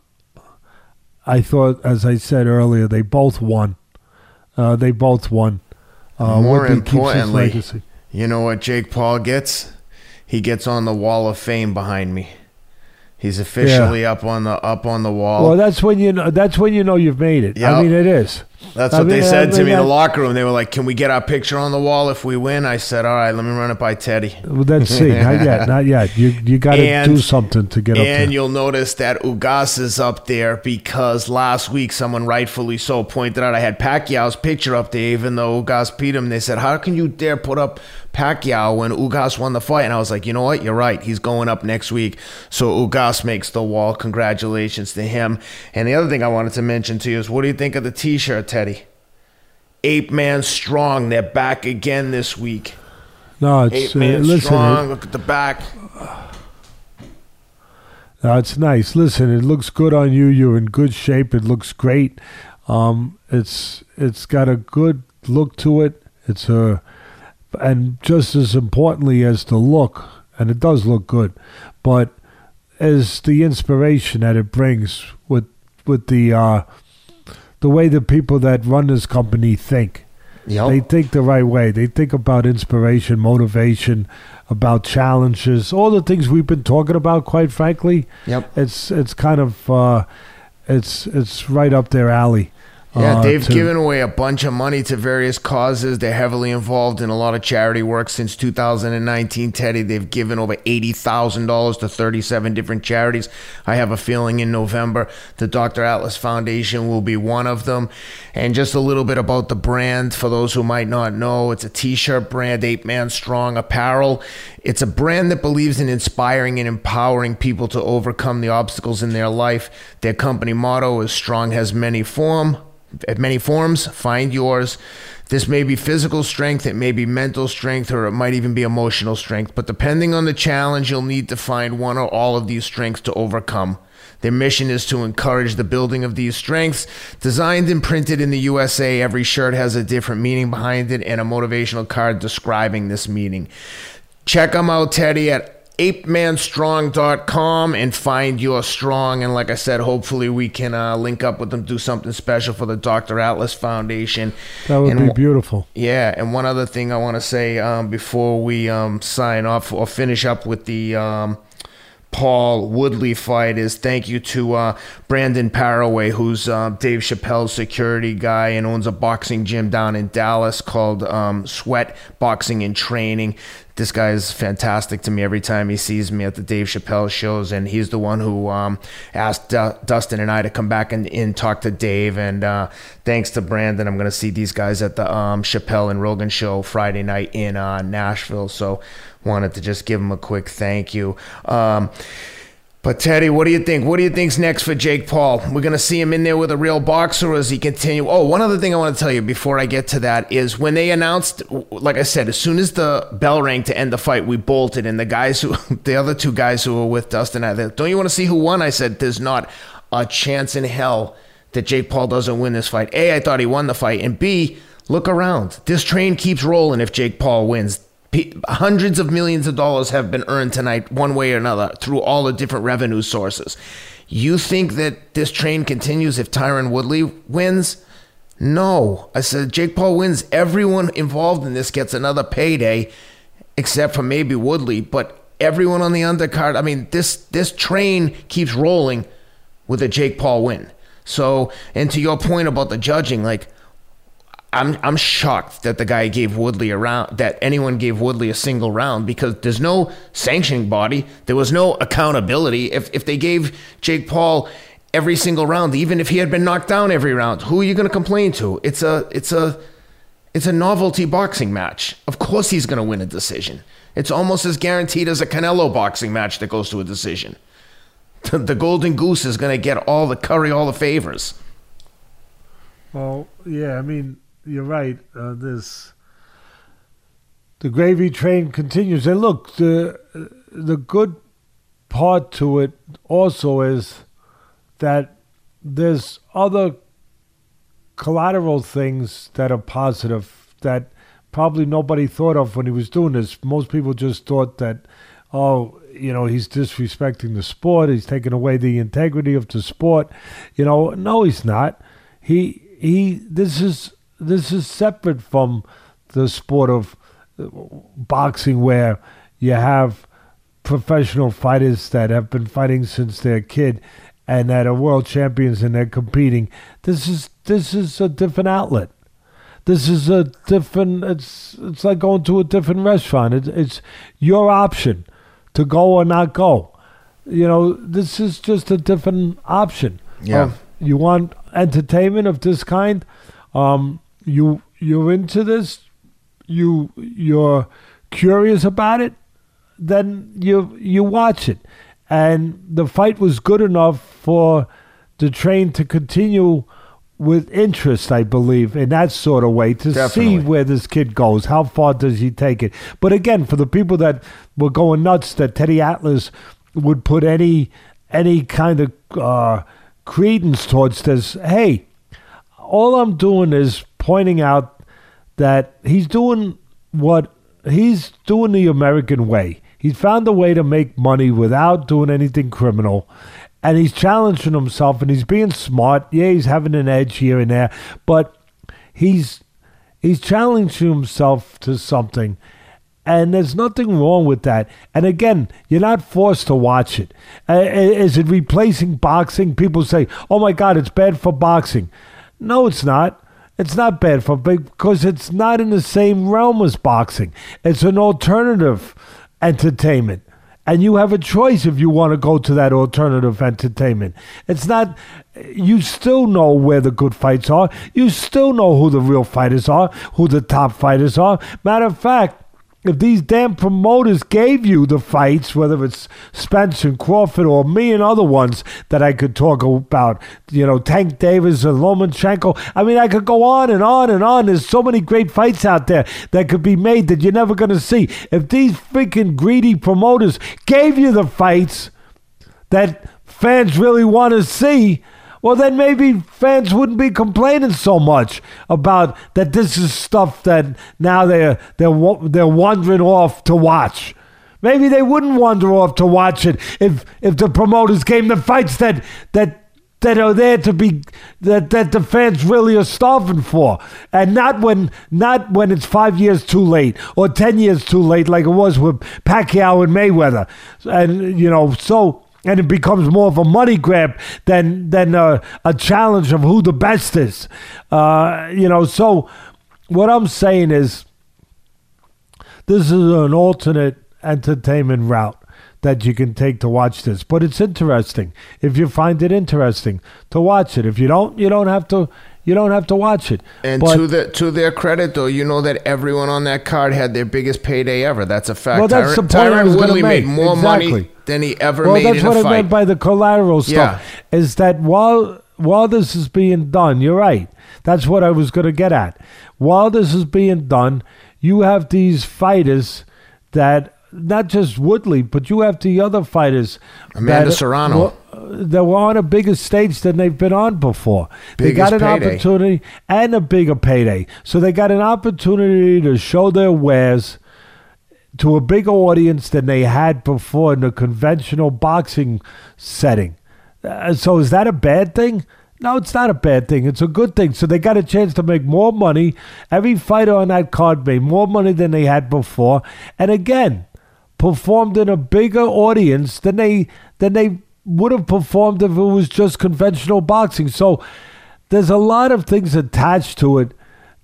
I thought, as I said earlier, they both won. Uh, they both won. Uh, More importantly, you know what Jake Paul gets? he gets on the wall of fame behind me. He's officially yeah. up on the up on the wall. Well, that's when you know. That's when you know you've made it. Yep. I mean, it is. That's what mean, they said I mean, to me in the locker room. They were like, "Can we get our picture on the wall if we win?" I said, "All right, let me run it by Teddy." Well, let's see. not yet. Not yet. You you got to do something to get up there. And you'll notice that Ugas is up there because last week someone rightfully so pointed out I had Pacquiao's picture up there, even though Ugas beat him. They said, "How can you dare put up Pacquiao when Ugas won the fight?" And I was like, "You know what? You're right. He's going up next week." So Ugas makes the wall. Congratulations to him. And the other thing I wanted to mention to you is, what do you think of the T-shirt, Teddy? Ape Man Strong. They're back again this week. No, it's Ape Man uh, listen, Strong. It, Look at the back. Uh, it's nice. Listen, it looks good on you. You're in good shape. It looks great. Um, it's it's got a good look to it. It's a and just as importantly as the look, and it does look good, but as the inspiration that it brings with with the uh, the way the people that run this company think. Yep. They think the right way. They think about inspiration, motivation, about challenges, all the things we've been talking about. Quite frankly, Yep. it's it's kind of uh, it's it's right up their alley. Yeah, uh, they've to- given away a bunch of money to various causes. They're heavily involved in a lot of charity work since 2019. Teddy, they've given over $80,000 to 37 different charities. I have a feeling in November the Dr. Atlas Foundation will be one of them. And just a little bit about the brand for those who might not know it's a t shirt brand, Ape Man Strong Apparel. It's a brand that believes in inspiring and empowering people to overcome the obstacles in their life. Their company motto is Strong has many form at many forms. Find yours. This may be physical strength, it may be mental strength, or it might even be emotional strength. But depending on the challenge, you'll need to find one or all of these strengths to overcome. Their mission is to encourage the building of these strengths. Designed and printed in the USA, every shirt has a different meaning behind it and a motivational card describing this meaning. Check them out, Teddy, at apemanstrong.com and find your strong. And like I said, hopefully we can uh, link up with them, do something special for the Dr. Atlas Foundation. That would And be beautiful. yeah, and one other thing I want to say um, before we um, sign off or finish up with the um, Paul Woodley fight is thank you to uh, Brandon Paraway, who's uh, Dave Chappelle's security guy and owns a boxing gym down in Dallas called um, Sweat Boxing and Training. This guy is fantastic to me every time he sees me at the Dave Chappelle shows, and he's the one who um, asked Du- Dustin and I to come back and, and talk to Dave. And uh, thanks to Brandon, I'm going to see these guys at the um, Chappelle and Rogan show Friday night in uh, Nashville. So wanted to just give him a quick thank you. Um, but Teddy, what do you think? What do you think's next for Jake Paul? We're gonna see him in there with a real boxer, or does he continue? Oh, one other thing I want to tell you before I get to that is when they announced, like I said, as soon as the bell rang to end the fight, we bolted, and the guys who, the other two guys who were with Dustin, I don't you want to see who won? I said, there's not a chance in hell that Jake Paul doesn't win this fight. A, I thought he won the fight, and B, look around. This train keeps rolling if Jake Paul wins. P- hundreds of millions of dollars have been earned tonight, one way or another, through all the different revenue sources. You think that this train continues if Tyron Woodley wins? No. I said Jake Paul wins. Everyone involved in this gets another payday, except for maybe Woodley. But everyone on the undercard, I mean, this this train keeps rolling with a Jake Paul win. So, and to your point about the judging, like I'm I'm shocked that the guy gave Woodley a round that anyone gave Woodley a single round because there's no sanctioning body. There was no accountability. If if they gave Jake Paul every single round, even if he had been knocked down every round, who are you going to complain to? It's a it's a it's a novelty boxing match. Of course he's going to win a decision. It's almost as guaranteed as a Canelo boxing match that goes to a decision. The golden goose is going to get all the curry, all the favors. Well, yeah, I mean, you're right. Uh, this the gravy train continues, and look, the the good part to it also is that there's other collateral things that are positive that probably nobody thought of when he was doing this. Most people just thought that, oh, you know, he's disrespecting the sport. He's taking away the integrity of the sport. You know, no, he's not. He he. This is this is separate from the sport of uh, boxing, where you have professional fighters that have been fighting since they're a kid and that are world champions and they're competing. This is this is a different outlet. This is a different. It's it's like going to a different restaurant. It's it's your option to go or not go. You know, this is just a different option. Yeah. Of you want entertainment of this kind. Um, you you're into this. You you're curious about it. Then you you watch it, and the fight was good enough for the train to continue with interest, I believe, in that sort of way to Definitely. see where this kid goes. How far does he take it? But again, for the people that were going nuts that Teddy Atlas would put any any kind of uh, credence towards this. Hey, all I'm doing is pointing out that he's doing what he's doing the American way. He's found a way to make money without doing anything criminal. And he's challenging himself and he's being smart. Yeah, he's having an edge here and there, but he's he's challenging himself to something. And there's nothing wrong with that. And again, you're not forced to watch it. Uh, is it replacing boxing? People say, "Oh my God, it's bad for boxing." No, it's not. It's not bad for because it's not in the same realm as boxing. It's an alternative entertainment. And you have a choice if you want to go to that alternative entertainment. It's not, you still know where the good fights are. You still know who the real fighters are, who the top fighters are. Matter of fact, if these damn promoters gave you the fights, whether it's Spence and Crawford or me and other ones that I could talk about, you know, Tank Davis and Lomachenko, I mean, I could go on and on and on. There's so many great fights out there that could be made that you're never going to see. If these freaking greedy promoters gave you the fights that fans really want to see, well, then maybe fans wouldn't be complaining so much about that. This is stuff that now they're they're they're wandering off to watch. Maybe they wouldn't wander off to watch it if if the promoters gave them fights that that that are there to be that that the fans really are starving for, and not when not when it's five years too late or ten years too late, like it was with Pacquiao and Mayweather, and you know so and it becomes more of a money grab than than a, a challenge of who the best is. Uh, you know, so what I'm saying is this is an alternate entertainment route that you can take to watch this. But it's interesting. If you find it interesting to watch it. If you don't, you don't have to you don't have to watch it. And but, to the to their credit, though, you know that everyone on that card had their biggest payday ever. That's a fact. Well, that's Tyron, the point I was Woodley make. made more Exactly. money than he ever well, made that's in what a I fight. meant by the collateral stuff. Is that while while this is being done, you're right. That's what I was going to get at. While this is being done, you have these fighters that not just Woodley, but you have the other fighters. Amanda that Serrano. were- That were on a bigger stage than they've been on before. they got an payday. opportunity and a bigger payday. So they got an opportunity to show their wares to a bigger audience than they had before in the conventional boxing setting. Uh, so is that a bad thing? No, it's not a bad thing. It's a good thing. So they got a chance to make more money. Every fighter on that card made more money than they had before, and again, performed in a bigger audience than they than they would have performed if it was just conventional boxing. So there's a lot of things attached to it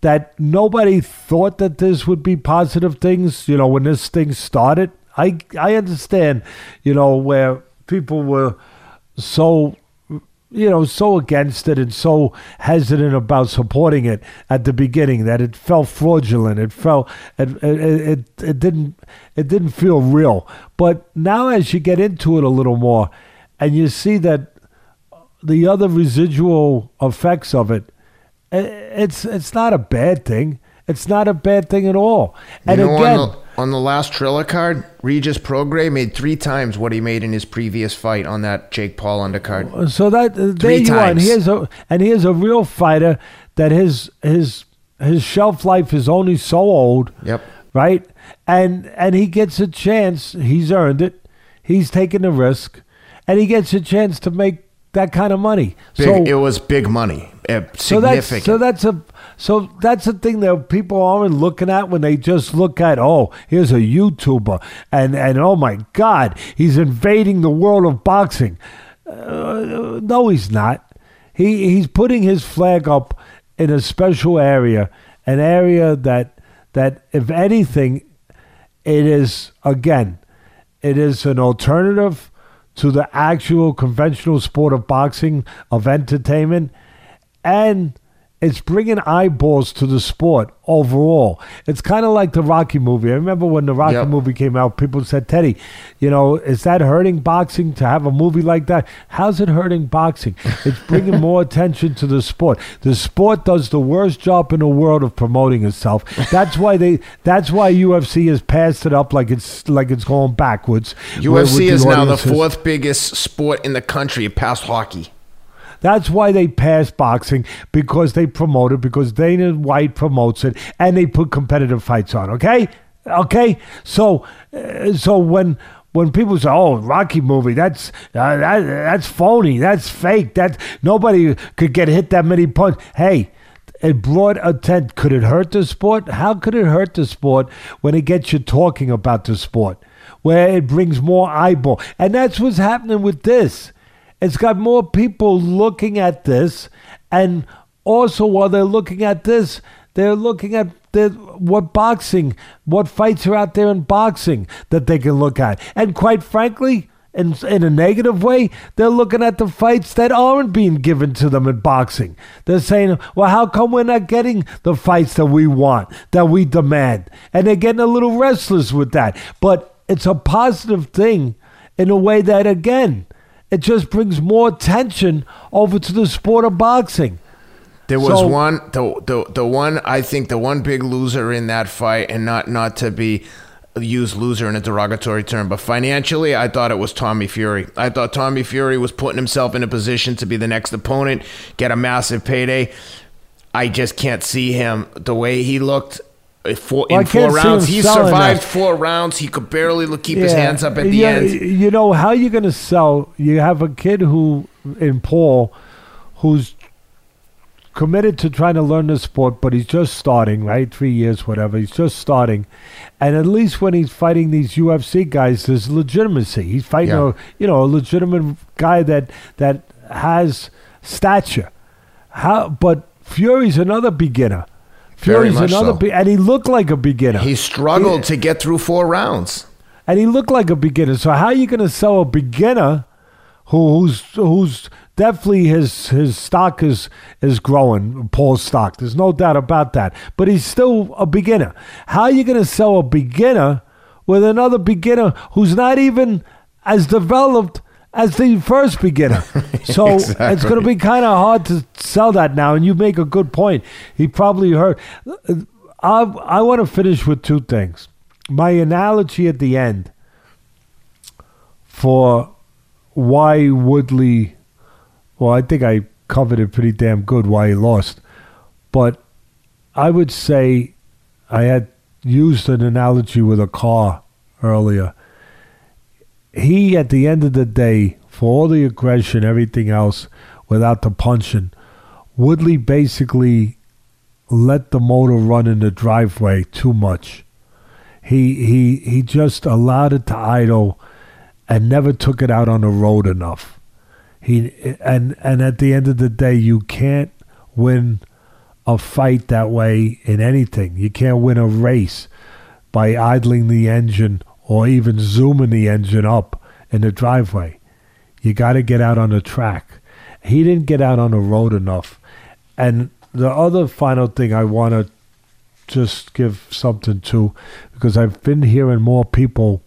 that nobody thought that this would be positive things. You know, when this thing started, I I understand. You know where people were so you know so against it and so hesitant about supporting it at the beginning that it felt fraudulent. It felt it it it, it didn't it didn't feel real. But now as you get into it a little more, and you see that the other residual effects of it it's it's not a bad thing. It's not a bad thing at all. And you know, again, on, the, on the last Triller card, Regis Prograis made three times what he made in his previous fight on that Jake Paul undercard. so that uh, there you are. And times. here's a and here's a real fighter that his his his shelf life is only so old, Yep. right? And and he gets a chance. He's earned it. He's taken the risk, and he gets a chance to make that kind of money. Big, so it was big money. Uh, So that's so that's a so that's the thing that people aren't looking at when they just look at oh here's a YouTuber and and oh my God he's invading the world of boxing. Uh, no, he's not. He he's putting his flag up in a special area, an area that that if anything, it is again, it is an alternative to the actual conventional sport of boxing of entertainment, and it's bringing eyeballs to the sport overall. It's kind of like the Rocky movie. I remember when the Rocky Yep. movie came out, people said, Teddy, you know, is that hurting boxing to have a movie like that? How's it hurting boxing? It's bringing more attention to the sport. The sport does the worst job in the world of promoting itself. That's why they. That's why UFC has passed it up like it's like it's going backwards. UFC is now the fourth biggest sport in the country, past hockey. That's why they passed boxing because they promote it because Dana White promotes it and they put competitive fights on. Okay, okay. So, uh, so when when people say, "Oh, Rocky movie," that's uh, that, that's phony. That's fake. That nobody could get hit that many punches. Hey. It brought attention. Could it hurt the sport? How could it hurt the sport when it gets you talking about the sport? Where it brings more eyeball. And that's what's happening with this. It's got more people looking at this, and also while they're looking at this, they're looking at the, what boxing, what fights are out there in boxing that they can look at. And quite frankly, in, in a negative way, they're looking at the fights that aren't being given to them in boxing. They're saying, well, how come we're not getting the fights that we want, that we demand? And they're getting a little restless with that. But it's a positive thing in a way that, again, it just brings more attention over to the sport of boxing. There was So- one the, the the one I think the one big loser in that fight, and not not to be use loser in a derogatory term, but financially, I thought it was Tommy Fury. I thought Tommy Fury was putting himself in a position to be the next opponent, get a massive payday. I just can't see him the way he looked. Uh, Four, Well, in four rounds, he survived that. four rounds. He could barely look- keep his hands up at the Yeah, end. You know, how you're going to sell? You have a kid who, in Paul, who's committed to trying to learn the sport, but he's just starting, right? Three years, whatever. He's just starting. And at least when he's fighting these UFC guys, there's legitimacy. He's fighting Yeah. a, you know, a legitimate guy that, that has stature. How, but Fury's another beginner. Very Fury's much another, so. be- and he looked like a beginner. He struggled Yeah. to get through four rounds. and he looked like a beginner. So how are you going to sell a beginner who, who's who's definitely his his stock is is growing, Paul's stock. There's no doubt about that. But he's still a beginner. How are you going to sell a beginner with another beginner who's not even as developed as the first beginner? So it's going to be kind of hard to sell that now. And you make a good point. He probably heard. Uh, I I want to finish with two things my analogy at the end for why Woodley, well, I think I covered it pretty damn good why he lost. But I would say I had used an analogy with a car earlier. He, at the end of the day, for all the aggression, everything else, without the punching, Woodley basically let the motor run in the driveway too much he he he just allowed it to idle and never took it out on the road enough. He and and at the end of the day, you can't win a fight that way in anything. You can't win a race by idling the engine or even zooming the engine up in the driveway. You got to get out on the track. He didn't get out on the road enough. And the other final thing I want to just give something to because I've been hearing more people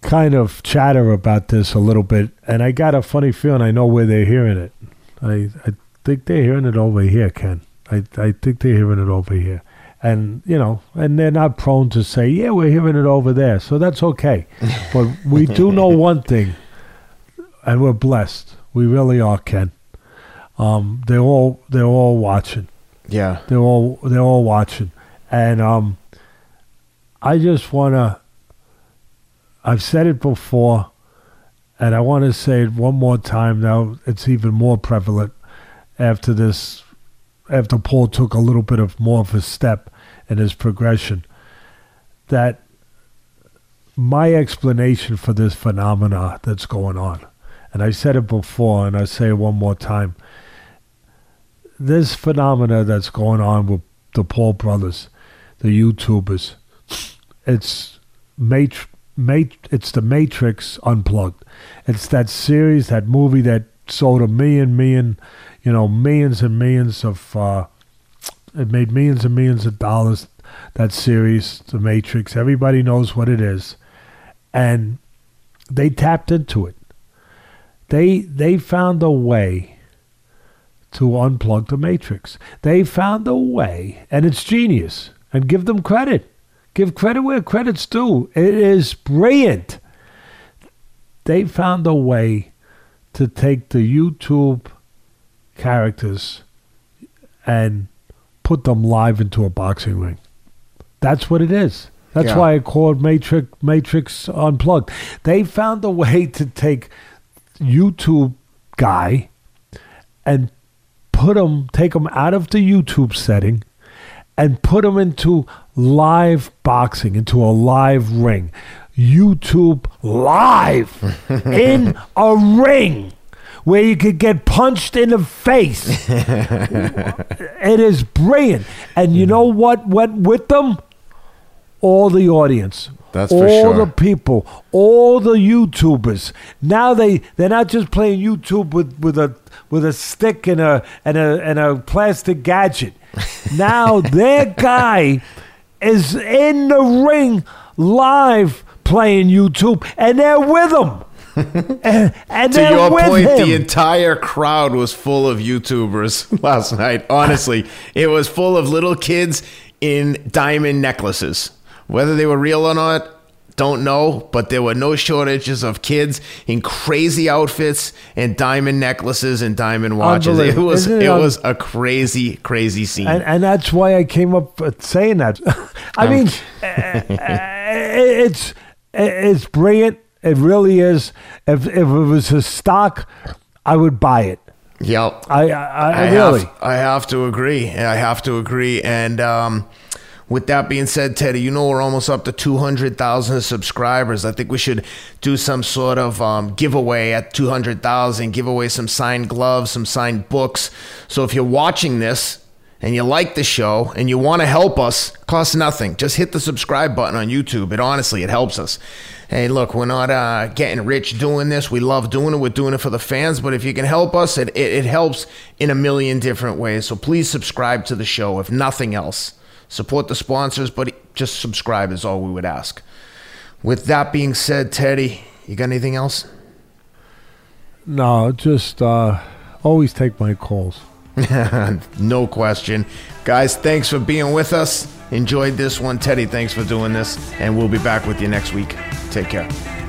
kind of chatter about this a little bit, and I got a funny feeling I know where they're hearing it. I, I think they're hearing it over here, Ken. I, I think they're hearing it over here. And, you know, and they're not prone to say, yeah, we're hearing it over there. So that's okay. but we do know one thing, and we're blessed. We really are, Ken. Um, they're all they're all watching. Yeah. They're all they're all watching, and um, I just wanna. I've said it before, and I want to say it one more time. Now it's even more prevalent after this, after Paul took a little bit of more of a step in his progression. That my explanation for this phenomena that's going on, and I said it before, and I say it one more time this phenomena that's going on with the Paul brothers, the YouTubers, it's mat- mat- it's the Matrix unplugged. It's that series, that movie that sold a million million you know, millions and millions of. Uh, it made millions and millions of dollars. That series, The Matrix. Everybody knows what it is, and they tapped into it. They they found a way to unplug the matrix. They found a way, and it's genius. And give them credit. Give credit where credit's due. It is brilliant. They found a way to take the YouTube characters and put them live into a boxing ring. That's what it is. That's Yeah. why I called Matrix Matrix Unplugged. They found a way to take YouTube guy and put him, take him out of the YouTube setting and put him into live boxing, into a live ring. YouTube live in a ring where you could get punched in the face. it is brilliant. And you know what went with them? All the audience. That's all for sure. the people, all the YouTubers. Now they they're not just playing YouTube with, with a with a stick and a and a and a plastic gadget. Now their guy is in the ring live playing YouTube, and they're with him. And and To your point, him. the entire crowd was full of YouTubers last night. Honestly, it was full of little kids in diamond necklaces. Whether they were real or not, don't know, but there were no shortages of kids in crazy outfits and diamond necklaces and diamond watches. It was Isn't it it un- was a crazy, crazy scene. and, and that's why I came up with saying that. I mean, uh, uh, it's it's brilliant. It really is. If if it was a stock, I would buy it. yep. I I, I, I really. have, I have to agree. I have to agree. And um, with that being said, Teddy, you know we're almost up to 200,000 subscribers. I think we should do some sort of um, giveaway at 200,000, give away some signed gloves, some signed books. So if you're watching this and you like the show and you want to help us, costs nothing. Just hit the subscribe button on YouTube. It honestly, it helps us. Hey, look, we're not uh, getting rich doing this. We love doing it. We're doing it for the fans. But if you can help us, it, it, it helps in a million different ways. So please subscribe to the show, if nothing else. Support the sponsors, but just subscribe is all we would ask. With that being said, Teddy, you got anything else? No, just uh, always take my calls. no question. Guys, thanks for being with us. Enjoyed this one. Teddy, thanks for doing this. And we'll be back with you next week. Take care.